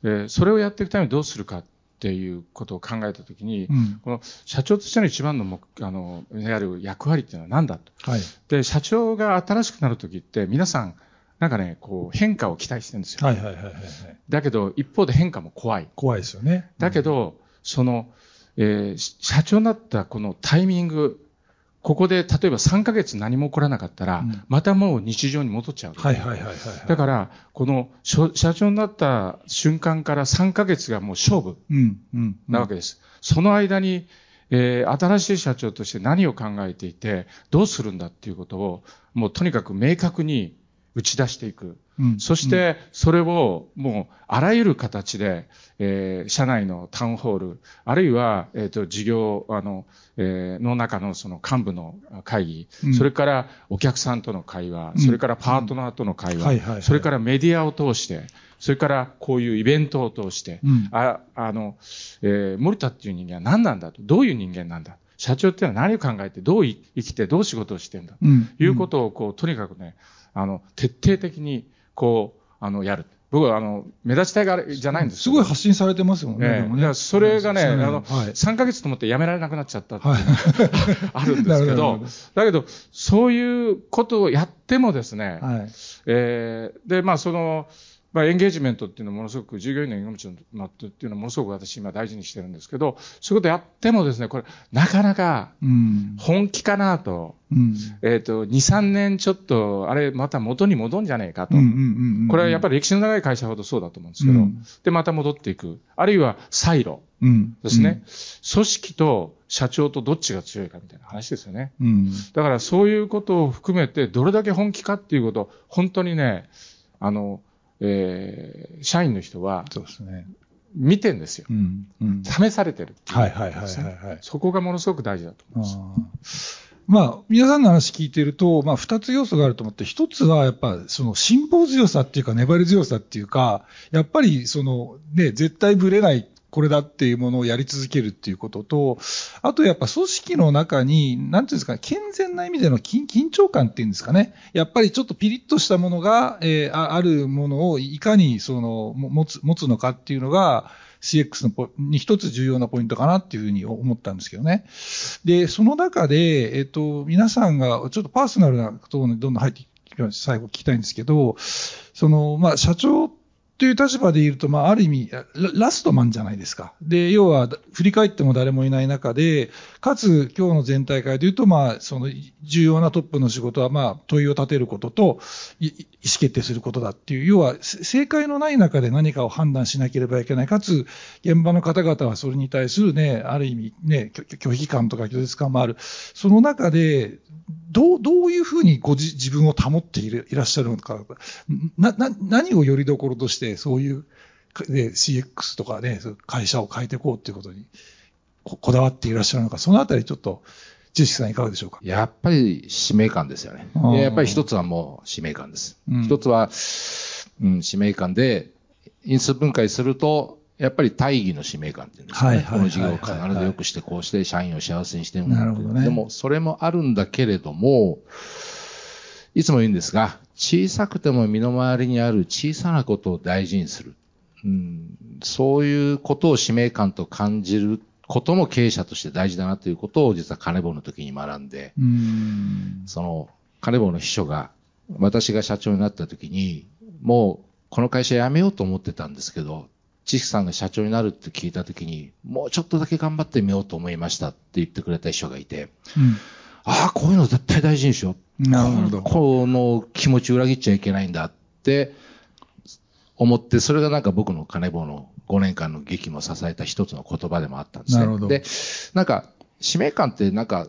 えー、それをやっていくためにどうするかっていうことを考えたときに、うん、この社長としての一番のあの、いわゆる役割っていうのは何だと。はい、で、社長が新しくなるときって、皆さん、なんかね、こう、変化を期待してるんですよ。はいはいはいはい。だけど、一方で変化も怖い。怖いですよね。だけど、その、えー、社長になったこのタイミング、ここで例えば3ヶ月何も起こらなかったら、うん、またもう日常に戻っちゃう。はいはいはい、はい、だから、この社長になった瞬間から3ヶ月がもう勝負なわけです。うんうん、その間に、えー、新しい社長として何を考えていて、どうするんだっていうことを、もうとにかく明確に打ち出していく。うん、そして、それをもう、あらゆる形で、えー、社内のタウンホール、あるいは、えっ、ー、と、事業、あの、えー、の中のその幹部の会議、うん、それからお客さんとの会話、うん、それからパートナーとの会話、それからメディアを通して、それからこういうイベントを通して、あ、あの、えー、森田っていう人間は何なんだと、どういう人間なんだ。社長っていうのは何を考えて、どう生きて、どう仕事をしてんだ、ということを、こう、とにかくね、あの、徹底的に、こう、あの、やる。僕は、あの、目立ちたいがじゃないんですすごい発信されてますもんね。ええ、ね。それがね、あの、はい、3ヶ月と思ってやめられなくなっちゃったっていう。のが、あるんですけど、だけど、そういうことをやってもですね、はい、えー、で、まあ、その、まあ、エンゲージメントっていうのはものすごく、従業員のエンゲージメントっていうのはものすごく私今大事にしてるんですけど、そういうことやってもですね、これ、なかなか、本気かなと、うん、えっ、ー、と、2、3年ちょっと、あれ、また元に戻んじゃねえかと。これはやっぱり歴史の長い会社ほどそうだと思うんですけど、うん、で、また戻っていく。あるいは、サイロですね、うん、組織と社長とどっちが強いかみたいな話ですよね。だからそういうことを含めて、どれだけ本気かっていうことを、本当にね、あの、えー、社員の人は、そうですね。見てんですよ。うんうん、試されてるっていう、ね、はいはいはいはい、はい。そこがものすごく大事だと思います。まあ、皆さんの話聞いてると、まあ、二つ要素があると思って、一つはやっぱ、その辛抱強さっていうか、粘り強さっていうか、やっぱり、その、ね、絶対ぶれないこれだっていうものをやり続けるっていうことと、あとやっぱ組織の中に、なんていうんですか、健全な意味での緊張感っていうんですかね。やっぱりちょっとピリッとしたものが、えー、あるものをいかにその持つ持つのかっていうのが、CX のポに一つ重要なポイントかなっていうふうに思ったんですけどね。で、その中で、えっ、と、皆さんがちょっとパーソナルなころにどんどん入ってき最後聞きたいんですけど、その、まあ、社長ってという立場でいると、まあ、ある意味ラ、ストマンじゃないですか。で、要は、振り返っても誰もいない中で、かつ、今日の全体会でいうと、まあ、その、重要なトップの仕事は、まあ、問いを立てることと、意思決定することだっていう、要は、正解のない中で何かを判断しなければいけない。かつ、現場の方々はそれに対するね、ある意味、ね、拒否感とか拒絶感もある。その中で、どう、どういうふうにご自自分を保っていらっしゃるのか、な、な、何をよりどころとして、そういう、ね、CX とかね、会社を変えていこうっていうことにこ、こだわっていらっしゃるのか、そのあたりちょっと、知識さんいかがでしょうか？やっぱり使命感ですよね。やっぱり一つはもう使命感です。うん、一つは、うん、使命感で、因数分解すると、やっぱり大義の使命感っていうんですかね。この事業を必ず良くして、こうして社員を幸せにしてるなるほどね。でも、それもあるんだけれども、いつも言うんですが、小さくても身の回りにある小さなことを大事にする。うん、そういうことを使命感と感じることも経営者として大事だなということを実は金棒の時に学んで、んその金棒の秘書が、私が社長になった時に、もうこの会社辞めようと思ってたんですけど、知識さんが社長になるって聞いたときに、もうちょっとだけ頑張ってみようと思いましたって言ってくれた人がいて、うん、ああ、こういうの絶対大事にしよう。なるほど。この気持ち裏切っちゃいけないんだって思って、それがなんか僕の金棒の5年間の劇も支えた一つの言葉でもあったんですね。なるほど。で、なんか、使命感ってなんか、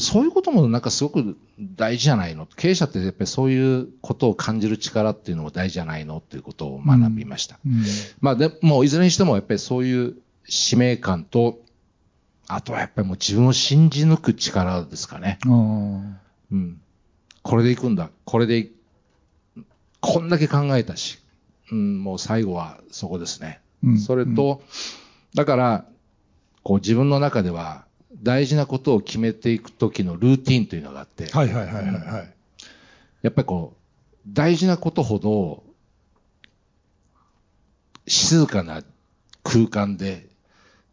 そういうこともなんかすごく大事じゃないの？経営者ってやっぱりそういうことを感じる力っていうのも大事じゃないの？っていうことを学びました。うんうん、まあでも、いずれにしてもやっぱりそういう使命感と、あとはやっぱりもう自分を信じ抜く力ですかね。うん。これで行くんだ。これで、こんだけ考えたし、うん、もう最後はそこですね。うん、それと、だから、こう自分の中では、大事なことを決めていくときのルーティンというのがあって、はいはいはいはい、はい。やっぱりこう、大事なことほど、静かな空間で、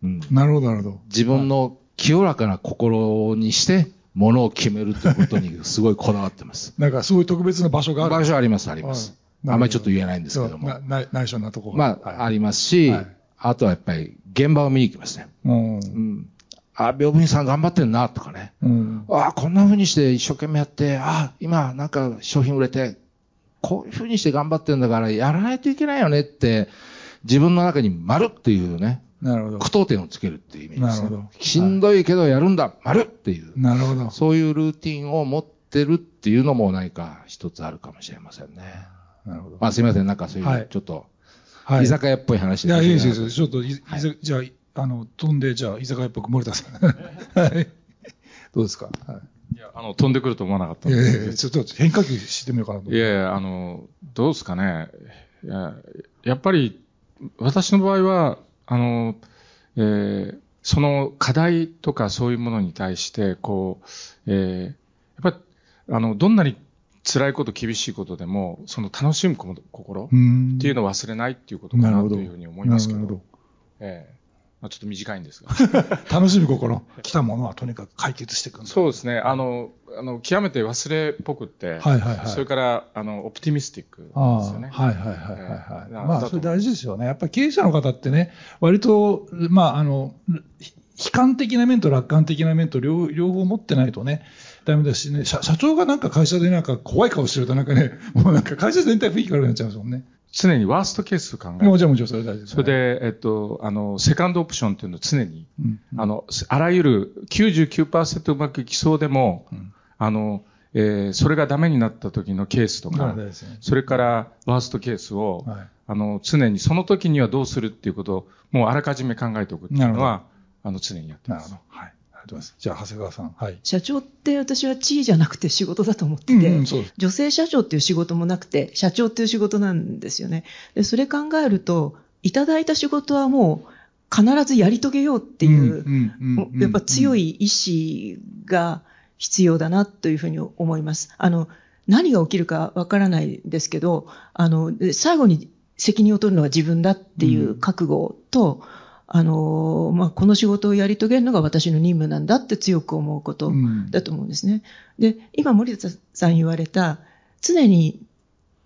うん、なるほどなるほど。自分の清らかな心にして、ものを決めるということにすごいこだわってます。なんかそういう特別な場所がある場所あります、あります。あんまりちょっと言えないんですけども。な内緒なところまあ、はい、ありますし、はい、あとはやっぱり現場を見に行きますね。うん、あ、病院さん頑張ってんな、とかね。うん、あこんな風にして一生懸命やって、あ今なんか商品売れて、こういう風にして頑張ってんだからやらないといけないよねって、自分の中に丸っていうね、なるほど。句読点をつけるっていう意味です、ね。なるほど。しんどいけどやるんだ、丸っていう。なるほど。そういうルーティンを持ってるっていうのも何か一つあるかもしれませんね。なるほど。まあすいません、なんかそういう、ちょっと、はい、居酒屋っぽい話で。いや、いいです。ちょっと、はい、じゃあ、あの、飛んで、じゃあ、居酒屋っぽく森田さん。はい。どうですか？はい。いや、あの、飛んでくると思わなかったいやいやちょっと変化球してみようかなと。いやいや、あの、どうですかね。いや、やっぱり、私の場合は、あの、えー、その課題とかそういうものに対して、こう、えー、やっぱり、あの、どんなに辛いこと、厳しいことでも、その楽しむ心っていうのを忘れないっていうことかなというふうに思いますけど。なるほど。えーまあ、ちょっと短いんですが。楽しむ心。来たものはとにかく解決していくそうですね。あの、あの、極めて忘れっぽくって、はいはいはい。それから、あの、オプティミスティックですよね。はいはいはいはい、はい、まあ、それ大事ですよね。やっぱり経営者の方ってね、割と、まあ、あの、悲観的な面と楽観的な面と両両方持ってないとね、ダメだしね、社社長がなんか会社でなんか怖い顔してるとなんかね、もうなんか会社全体雰囲気悪くなっちゃうんですもんね。常にワーストケースを考える。もちろん、もちろん、それ大事です、ね。それで、えっと、あの、セカンドオプションっていうのを常に、うんうん、あの、あらゆる99%うまくいきそうでも、うん、あの、えー、それがダメになった時のケースとか、ね、それからワーストケースを、はい、あの、常にその時にはどうするっていうことを、もうあらかじめ考えておくっていうのは、あの、常にやってます。なるほど。はい。じゃあ、長谷川さん。はい。社長って私は地位じゃなくて仕事だと思ってて、うんうん、女性社長っていう仕事もなくて、社長っていう仕事なんですよね。で、それ考えると、いただいた仕事はもう必ずやり遂げようっていう、やっぱ強い意志が必要だなというふうに思います。あの、何が起きるかわからないですけど、あの、最後に責任を取るのは自分だっていう覚悟と、うんあの、まあ、この仕事をやり遂げるのが私の任務なんだって強く思うことだと思うんですね。うん、で、今森田さん言われた、常に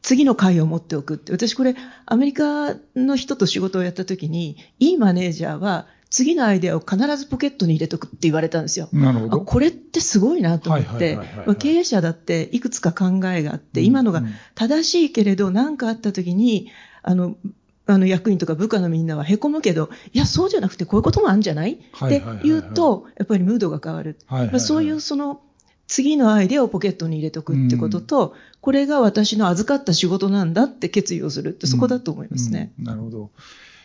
次の回を持っておくって、私これアメリカの人と仕事をやった時に、いいマネージャーは次のアイデアを必ずポケットに入れとくって言われたんですよ。なるほど。これってすごいなと思って、経営者だっていくつか考えがあって、今のが正しいけれど何かあった時に、あの、あの役員とか部下のみんなは凹むけど、いや、そうじゃなくてこういうこともあるんじゃない？って言うと、やっぱりムードが変わる。そういうその、次のアイデアをポケットに入れとくってことと、これが私の預かった仕事なんだって決意をするって、そこだと思いますね。なるほど。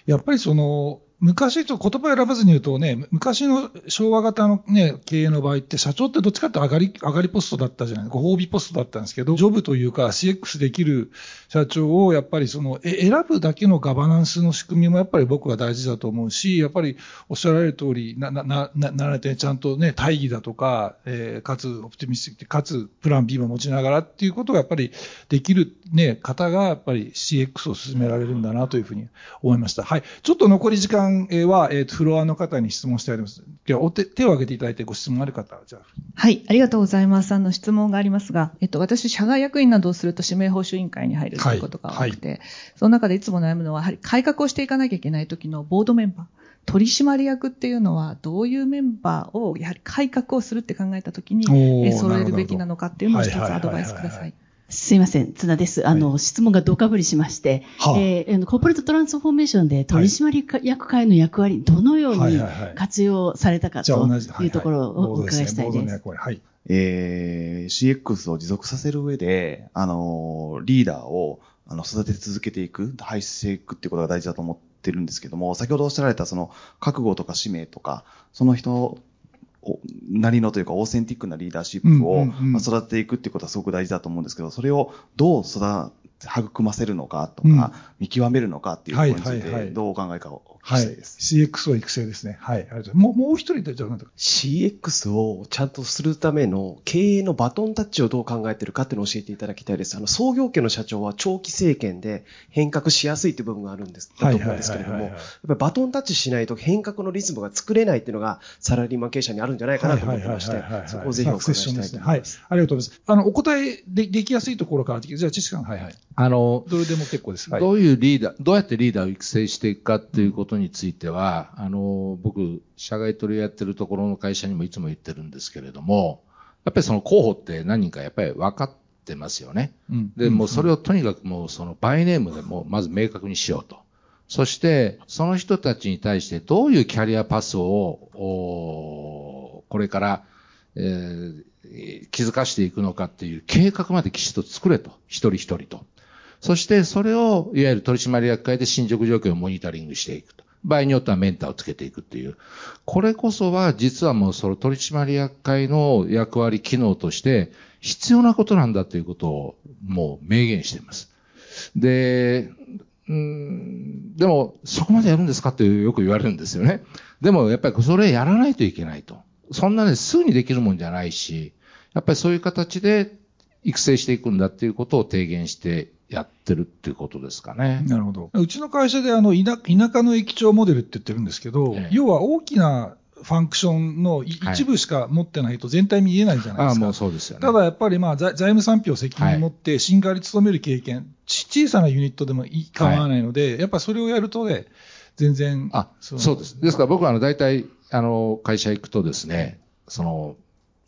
やっぱりその、昔と言葉を選ばずに言うとね、昔の昭和型のね、経営の場合って社長ってどっちかって上がり、上がりポストだったじゃないご褒美ポストだったんですけど、ジョブというか CX できる社長をやっぱりその、選ぶだけのガバナンスの仕組みもやっぱり僕は大事だと思うし、やっぱりおっしゃられる通り、な、な、な、なられてちゃんとね、大義だとか、えー、かつオプティミスティックかつプラン B も持ちながらっていうことがやっぱりできるね、方がやっぱり CX を進められるんだなというふうに思いました。はい。ちょっと残り時間は、えー、フロアの方に質問してあります。では、お手、手を挙げていただいてご質問ある方、じゃあ。はい、ありがとうございます。あの、質問がありますが、えっと、私、社外役員などをすると指名報酬委員会に入るということが多くて、はいはい、その中でいつも悩むのは、やはり改革をしていかなきゃいけない時のボードメンバー。取締役っていうのはどういうメンバーをやはり改革をするって考えたときに、え揃えるべきなのかっていうのを一つアドバイスください。すいません、津田です。あの、はい、質問がどかぶりしまして、はあ、えー、コーポレートトランスフォーメーションで取締役会の役割、どのように活用されたかというところをお伺いしたいです。はい、えー、CX を持続させる上で、あの、リーダーをあの育て続けていく、配していくっていうことが大事だと思ってるんですけども、先ほどおっしゃられたその覚悟とか使命とか、その人なりのというかオーセンティックなリーダーシップを育てていくっていうことはすごく大事だと思うんですけど、それをどう育育ませるのかとか、見極めるのかっていうことについて、どうお考えかはい、CX を育成ですね。はい。ありがとうございます。もう、もう一人で、じゃあ、CX をちゃんとするための経営のバトンタッチをどう考えてるかっていうのを教えていただきたいです。あの、創業家の社長は長期政権で変革しやすいっていう部分があるんです、だと思うんですけれども、やっぱりバトンタッチしないと変革のリズムが作れないっていうのがサラリーマン経営者にあるんじゃないかなと思ってまして、そこをぜひお伺いしたいと思います。はい。ありがとうございます。あの、お答えでできやすいところから、じゃあ、知識さん、はいはい。あの、どれでも結構です。はい、どういうリーダー、どうやってリーダーを育成していくかっていうことについては、あの、僕、社外取りやってるところの会社にもいつも言ってるんですけれども、やっぱりその候補って何人かやっぱり分かってますよね。うん、で、もうそれをとにかくもうそのバイネームでもまず明確にしようと。そして、その人たちに対してどういうキャリアパスを、これから、えー、気づかしていくのかっていう計画まできちっと作れと。一人一人と。そしてそれをいわゆる取締役会で進捗状況をモニタリングしていくと。場合によってはメンターをつけていくっていう。これこそは実はもうその取締役会の役割機能として必要なことなんだということをもう明言しています。で、うんでも、そこまでやるんですかってよく言われるんですよね。でも、やっぱりそれやらないといけないと。そんなね、すぐにできるもんじゃないし、やっぱりそういう形で育成していくんだっていうことを提言してやってるっていうことですかね。なるほど。うちの会社であの田田舎の駅長モデルって言ってるんですけど、ええ、要は大きなファンクションの一部しか持ってないと全体見えないじゃないですか。あもうそうですよね。ただやっぱりまあ財務産票責任持って新化に勤める経験、小さなユニットでもいい構わないので、はい、やっぱりそれをやるとね、全然。あ、そうです。ですから僕はあの大体、あの、会社行くとですね、その、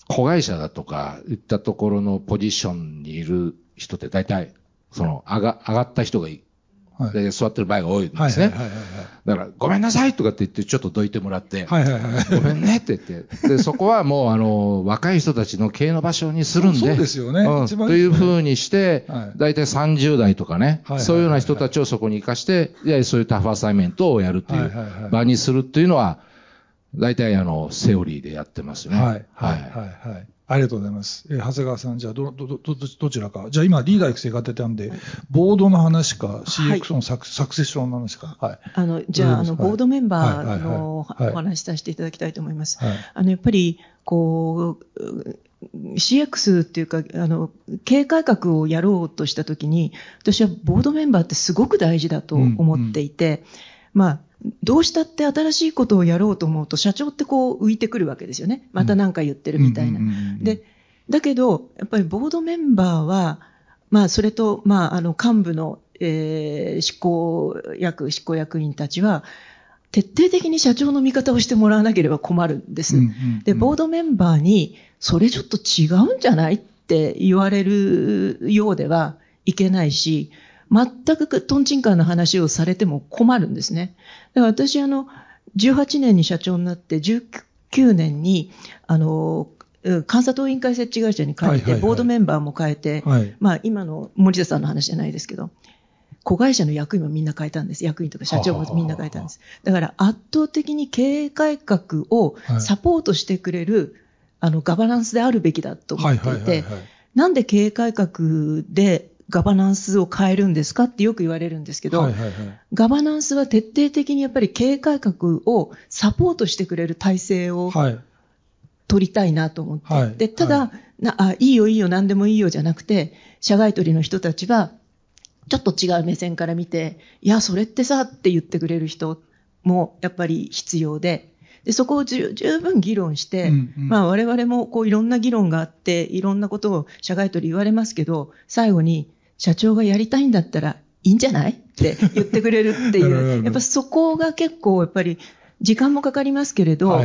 子会社だとか、いったところのポジションにいる人って大体、その、上が、上がった人がいはい、で座ってる場合が多いんですね。だから、ごめんなさいとかって言って、ちょっとどいてもらって、はいはいはい、ごめんねって言って、で、そこはもう、あの、若い人たちの経営の場所にするんで、そうですよね。うん、というふうにして、大体30代とかね、そういうような人たちをそこに生かして、いやそういうタフアサイメントをやるっていう場にするっていうのは、大体あの、セオリーでやってますね。はい。はい。はい。はいありがとうございます。えー、長谷川さん、じゃあど、ど、ど、どちらか。じゃあ今、リーダー育成が出たんで、ボードの話か、CX のサク,、サクセッションの話か。はい。あの、じゃあ、あの、ボードメンバーのお話させていただきたいと思います。はい。あの、やっぱり、こう、CX っていうか、あの、経営改革をやろうとしたときに、私はボードメンバーってすごく大事だと思っていて、うんうん、まあ、どうしたって新しいことをやろうと思うと、社長ってこう浮いてくるわけですよね。また何か言ってるみたいな。で、だけど、やっぱりボードメンバーは、まあ、それと、まあ、あの、幹部の、えー、執行役、執行役員たちは、徹底的に社長の味方をしてもらわなければ困るんです。で、ボードメンバーに、それちょっと違うんじゃないって言われるようではいけないし、全くトンチンカンの話をされても困るんですね。だから私、あの、18年に社長になって、19年に、あの、監査党委員会設置会社に変えて、ボードメンバーも変えて、はい、まあ今の森田さんの話じゃないですけど、子会社の役員もみんな変えたんです。役員とか社長もみんな変えたんです。だから圧倒的に経営改革をサポートしてくれる、はい、あの、ガバナンスであるべきだと思っていて、なんで経営改革でガバナンスを変えるんですかってよく言われるんですけど、はいはいはい、ガバナンスは徹底的にやっぱり経営改革をサポートしてくれる体制を取りたいなと思って、はい、でただ、はい、なあ、いいよいいよ何でもいいよじゃなくて、社外取りの人たちは、ちょっと違う目線から見て、いや、それってさって言ってくれる人もやっぱり必要で、でそこを十分議論して、うんうん、まあ我々もこういろんな議論があって、いろんなことを社外取り言われますけど、最後に社長がやりたいんだったらいいんじゃない？って言ってくれるっていう、やっぱそこが結構やっぱり時間もかかりますけれど、あ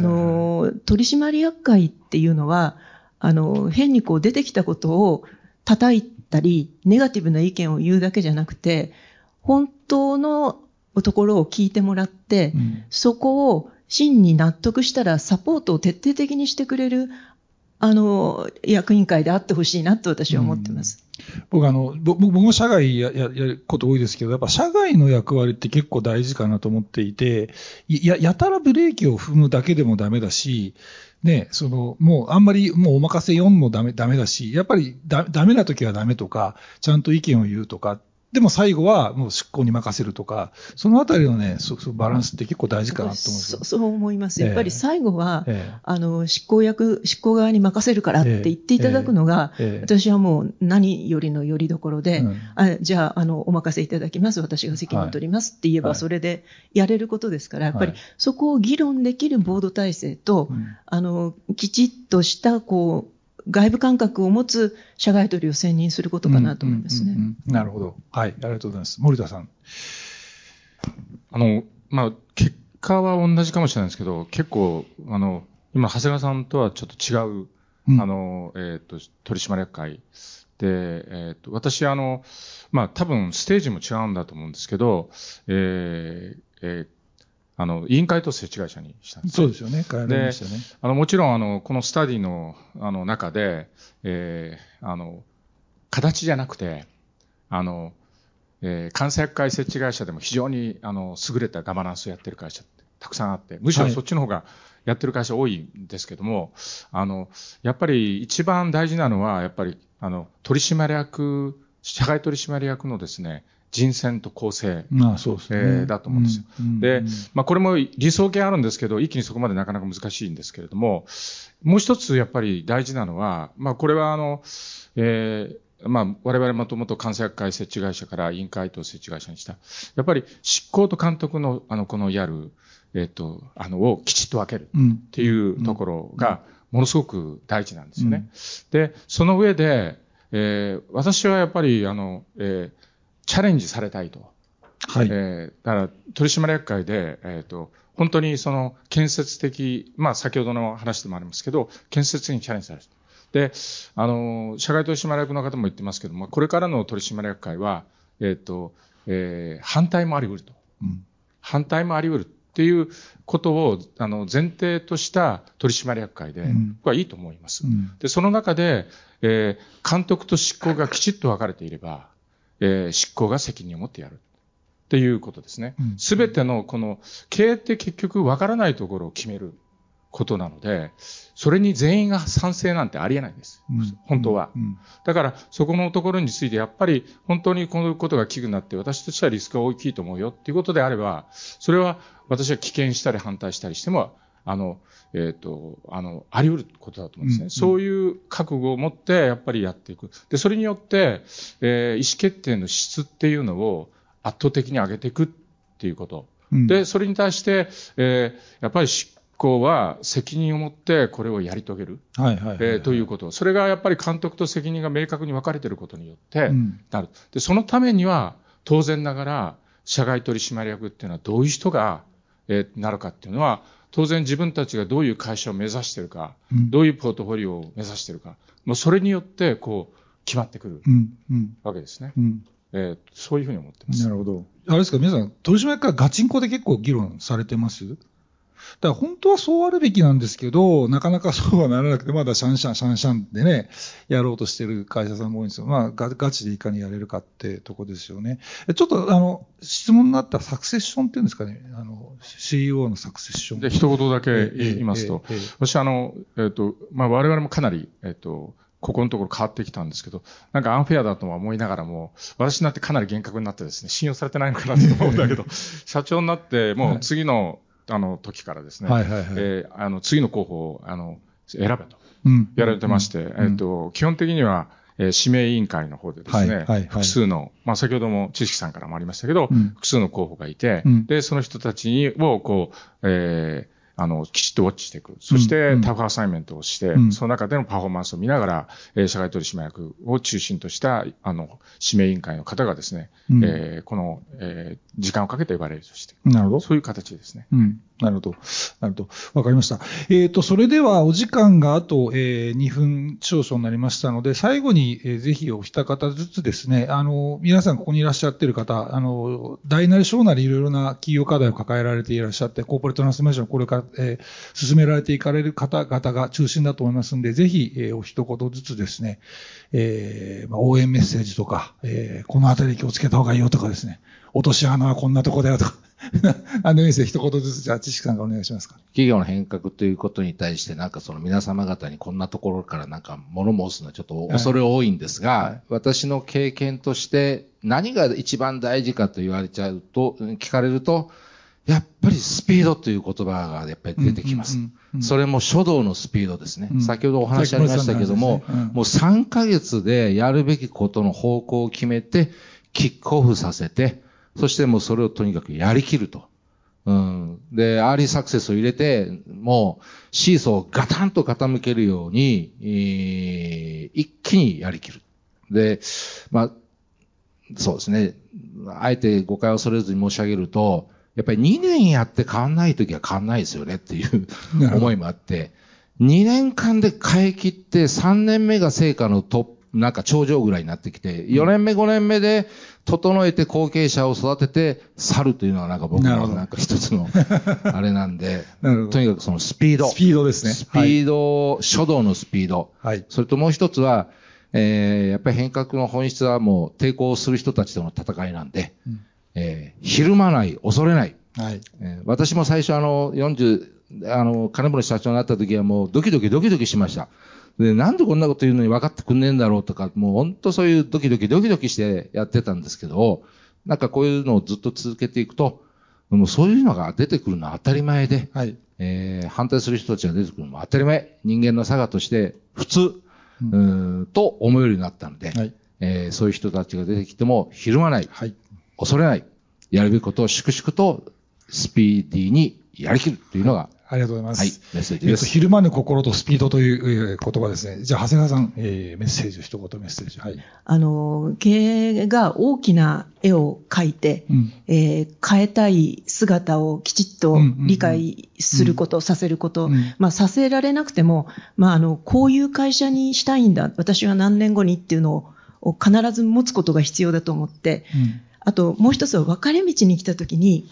の、取締役会っていうのは、あの、変にこう出てきたことを叩いたり、ネガティブな意見を言うだけじゃなくて、本当のところを聞いてもらって、うん、そこを真に納得したらサポートを徹底的にしてくれるあの、役員会であってほしいなと私は思ってます。僕あの、僕も社外やややること多いですけど、やっぱ社外の役割って結構大事かなと思っていて、や、やたらブレーキを踏むだけでもダメだし、ね、その、もうあんまりもうお任せ4もダメ、ダメだし、やっぱりだダメな時はダメとか、ちゃんと意見を言うとかでも最後はもう執行に任せるとか、そのあたりのね、そそバランスって結構大事かなと思うそう思います。やっぱり最後は、えー、あの、執行役、執行側に任せるからって言っていただくのが、え私はもう何よりのよりどころで、うん、あじゃあ、あの、お任せいただきます。私が責任を取りますって言えば、それでやれることですから、やっぱりそこを議論できるボード体制と、あの、きちっとした、こう、外部感覚を持つ社外取りを選任することかなと思いますね。うんうんうん、なるほど。はい、ありがとうございます。森田さん。あの、まあ、結果は同じかもしれないですけど、結構、あの、今、長谷川さんとはちょっと違う、うん、あの、えっ、ー、と、取締役会で、えっ、ー、と、私、あの、まあ、多分ステージも違うんだと思うんですけど、えー、えーあの、委員会と設置会社にしたんです。そうですよね。変えられましたね。あの、もちろん、あの、このスタディの、あの、中で、えー、あの、形じゃなくて、あの、えー、監査役会設置会社でも非常に、あの、優れたガバナンスをやってる会社ってたくさんあって、むしろそっちの方がやってる会社多いんですけども、はい、あの、やっぱり一番大事なのは、やっぱり、あの、取締役、社外取締役のですね、人選と構成、まあそうですね、えー、だと思うんですよ。うんうん、で、まあこれも理想形あるんですけど、一気にそこまでなかなか難しいんですけれども、もう一つやっぱり大事なのは、まあこれはあの、えー、まあ、我々もともと監査役会設置会社から委員会と設置会社にした。やっぱり執行と監督の、あの、このやる、えっ、と、あの、をきちっと分けるっていうところが、ものすごく大事なんですよね。で、その上で、えー、私はやっぱり、あの、えー、チャレンジされたいと。はい。えー、だから、取締役会で、えっ、ー、と、本当にその建設的、まあ先ほどの話でもありますけど、建設的にチャレンジされる。で、あの、社外取締役の方も言ってますけども、これからの取締役会は、えっ、ー、と、えー、反対もあり得ると。うん、反対もあり得るっていうことを、あの、前提とした取締役会で、僕はいいと思います。うん、で、その中で、えー、監督と執行がきちっと分かれていれば、えー、執行が責任を持ってやる。っていうことですね。す、べ、てのこの経営って結局分からないところを決めることなので、それに全員が賛成なんてありえないんです。本当は。だから、そこのところについて、やっぱり本当にこのことが危惧になって、私としてはリスクが大きいと思うよっていうことであれば、それは私は棄権したり反対したりしても、あの、えっ、ー、と、あの、あり得ることだと思うんですね、うんうん。そういう覚悟を持って、やっぱりやっていく。で、それによって、えー、意思決定の質っていうのを圧倒的に上げていくっていうこと。うん、で、それに対して、えー、やっぱり執行は責任を持ってこれをやり遂げる。はいはい、えー、ということ。それがやっぱり監督と責任が明確に分かれていることによってなる。うん、で、そのためには、当然ながら、社外取締役っていうのはどういう人が、えー、なるかっていうのは、当然自分たちがどういう会社を目指しているか、うん、どういうポートフォリオを目指しているか、もうそれによって、こう、決まってくるわけですね。うん、えー、そういうふうに思ってます。なるほど。あれですか、皆さん、取締役会ガチンコで結構議論されてます？だから本当はそうあるべきなんですけど、なかなかそうはならなくて、まだシャンシャン、シャンシャンでね、やろうとしてる会社さんも多いんですよ。まあガ、ガチでいかにやれるかってとこですよね。ちょっと、あの、質問になったサクセッションっていうんですかね、あの、CEO のサクセッション。で、一言だけ言いますと、えええ、私、あの、えっ、ー、と、まあ、我々もかなり、えっ、ー、と、ここのところ変わってきたんですけど、なんかアンフェアだとは思いながらも、私になってかなり厳格になってですね、信用されてないのかなと思うんだけど、社長になって、もう次のあの時からですね、はいはいはい、えー、あの次の候補をあの選べと、やられてまして、うん、えっ、と、基本的には、えー、指名委員会の方でですね、はいはいはい、複数の、まあ先ほども知識さんからもありましたけど、うん、複数の候補がいて、うん、で、その人たちを、こう、えー、あの、きちっとウォッチしていく。そして、タフアサイメントをして、うん、その中でのパフォーマンスを見ながら、えー、社外取締役を中心とした、あの、指名委員会の方がですね、うん、えー、この、えー、時間をかけて呼ばれるとして。なるほど。そういう形ですね。うん。なるほど。なるほど。わかりました。えっ、ー、と、それではお時間があと、えー、2分少々になりましたので、最後に、えー、ぜひお一方ずつですね、あの、皆さんここにいらっしゃってる方、あの、大なり小なりいろいろな企業課題を抱えられていらっしゃって、コーポレートランスフォーメーションをこれから、えー、進められていかれる方々が中心だと思いますんで、ぜひ、えー、お一言ずつですね、えー、まあ、応援メッセージとか、えー、このあたり気をつけた方がいいよとかですね、落とし穴はこんなとこだよとか、あの、先生、一言ずつ、じゃあ、知識さんがお願いしますか。企業の変革ということに対して、なんかその皆様方にこんなところからなんか物申すのはちょっと恐れ多いんですが、はい、私の経験として何が一番大事かと言われちゃうと、聞かれると、やっぱりスピードという言葉がやっぱり出てきます。それも書道のスピードですね。うん、先ほどお話ありましたけども、ねうん、もう3ヶ月でやるべきことの方向を決めて、キックオフさせて、そしてもうそれをとにかくやりきると。うん。で、アーリーサクセスを入れて、もうシーソーをガタンと傾けるように、えー、一気にやりきる。で、まあ、そうですね。あえて誤解を恐れずに申し上げると、やっぱり2年やって変わんないときは変わんないですよねっていう思いもあって、2年間で変え切って3年目が成果のトップ、なんか頂上ぐらいになってきて、4年目5年目で整えて後継者を育てて去るというのはなんか僕のなんか一つの あれなんで、とにかくそのスピード。スピードですね。スピード、はい、書道のスピード。はい。それともう一つは、えー、やっぱり変革の本質はもう抵抗する人たちとの戦いなんで、うんえー、ひるまない、恐れない。はい。えー、私も最初あの、40、あの、金森社長になった時はもうドキドキドキドキしました。で、なんでこんなこと言うのに分かってくんねえんだろうとか、もう本当そういうドキドキドキドキしてやってたんですけど、なんかこういうのをずっと続けていくと、もうそういうのが出てくるのは当たり前で、はい、えー、反対する人たちが出てくるのも当たり前。人間の差がとして普通、うん、と思えるようになったので、はい、えー、そういう人たちが出てきても、ひるまない。はい。恐れない。やるべきことを粛々とスピーディーにやりきるというのが、ありがとうございます。はい、メッセージです。えっ、と、昼間の心とスピードという言葉ですね。じゃあ、長谷川さん、えー、メッセージ、一言メッセージ。はい。あの、経営が大きな絵を描いて、うん、えー、変えたい姿をきちっと理解すること、うん、させること、うん、まあ、させられなくても、まあ、あの、こういう会社にしたいんだ、私は何年後にっていうのを必ず持つことが必要だと思って、あと、もう一つは分かれ道に来たときに、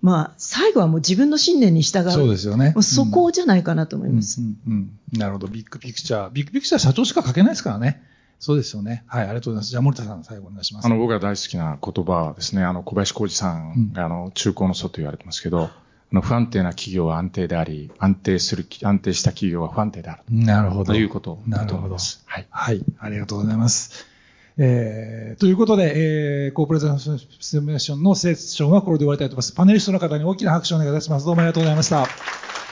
まあ、最後はもう自分の信念に従う。そうですよね。そこじゃないかなと思います、うんうん、うん、なるほど。ビッグピクチャー。ビッグピクチャー社長しか書けないですからね。そうですよね。はい、ありがとうございます。じゃあ、森田さん、最後お願いします。あの、僕が大好きな言葉はですね、あの、小林浩二さんが、あの、中高の祖と言われてますけど、あの、不安定な企業は安定であり、安定する、安定した企業は不安定である。なるほど。ということだと思います。はい。はい。ありがとうございます。えー、ということで、えー、コープレゼンションのセッションはこれで終わりたいと思います。パネリストの方に大きな拍手をお願いいたします。どうもありがとうございました。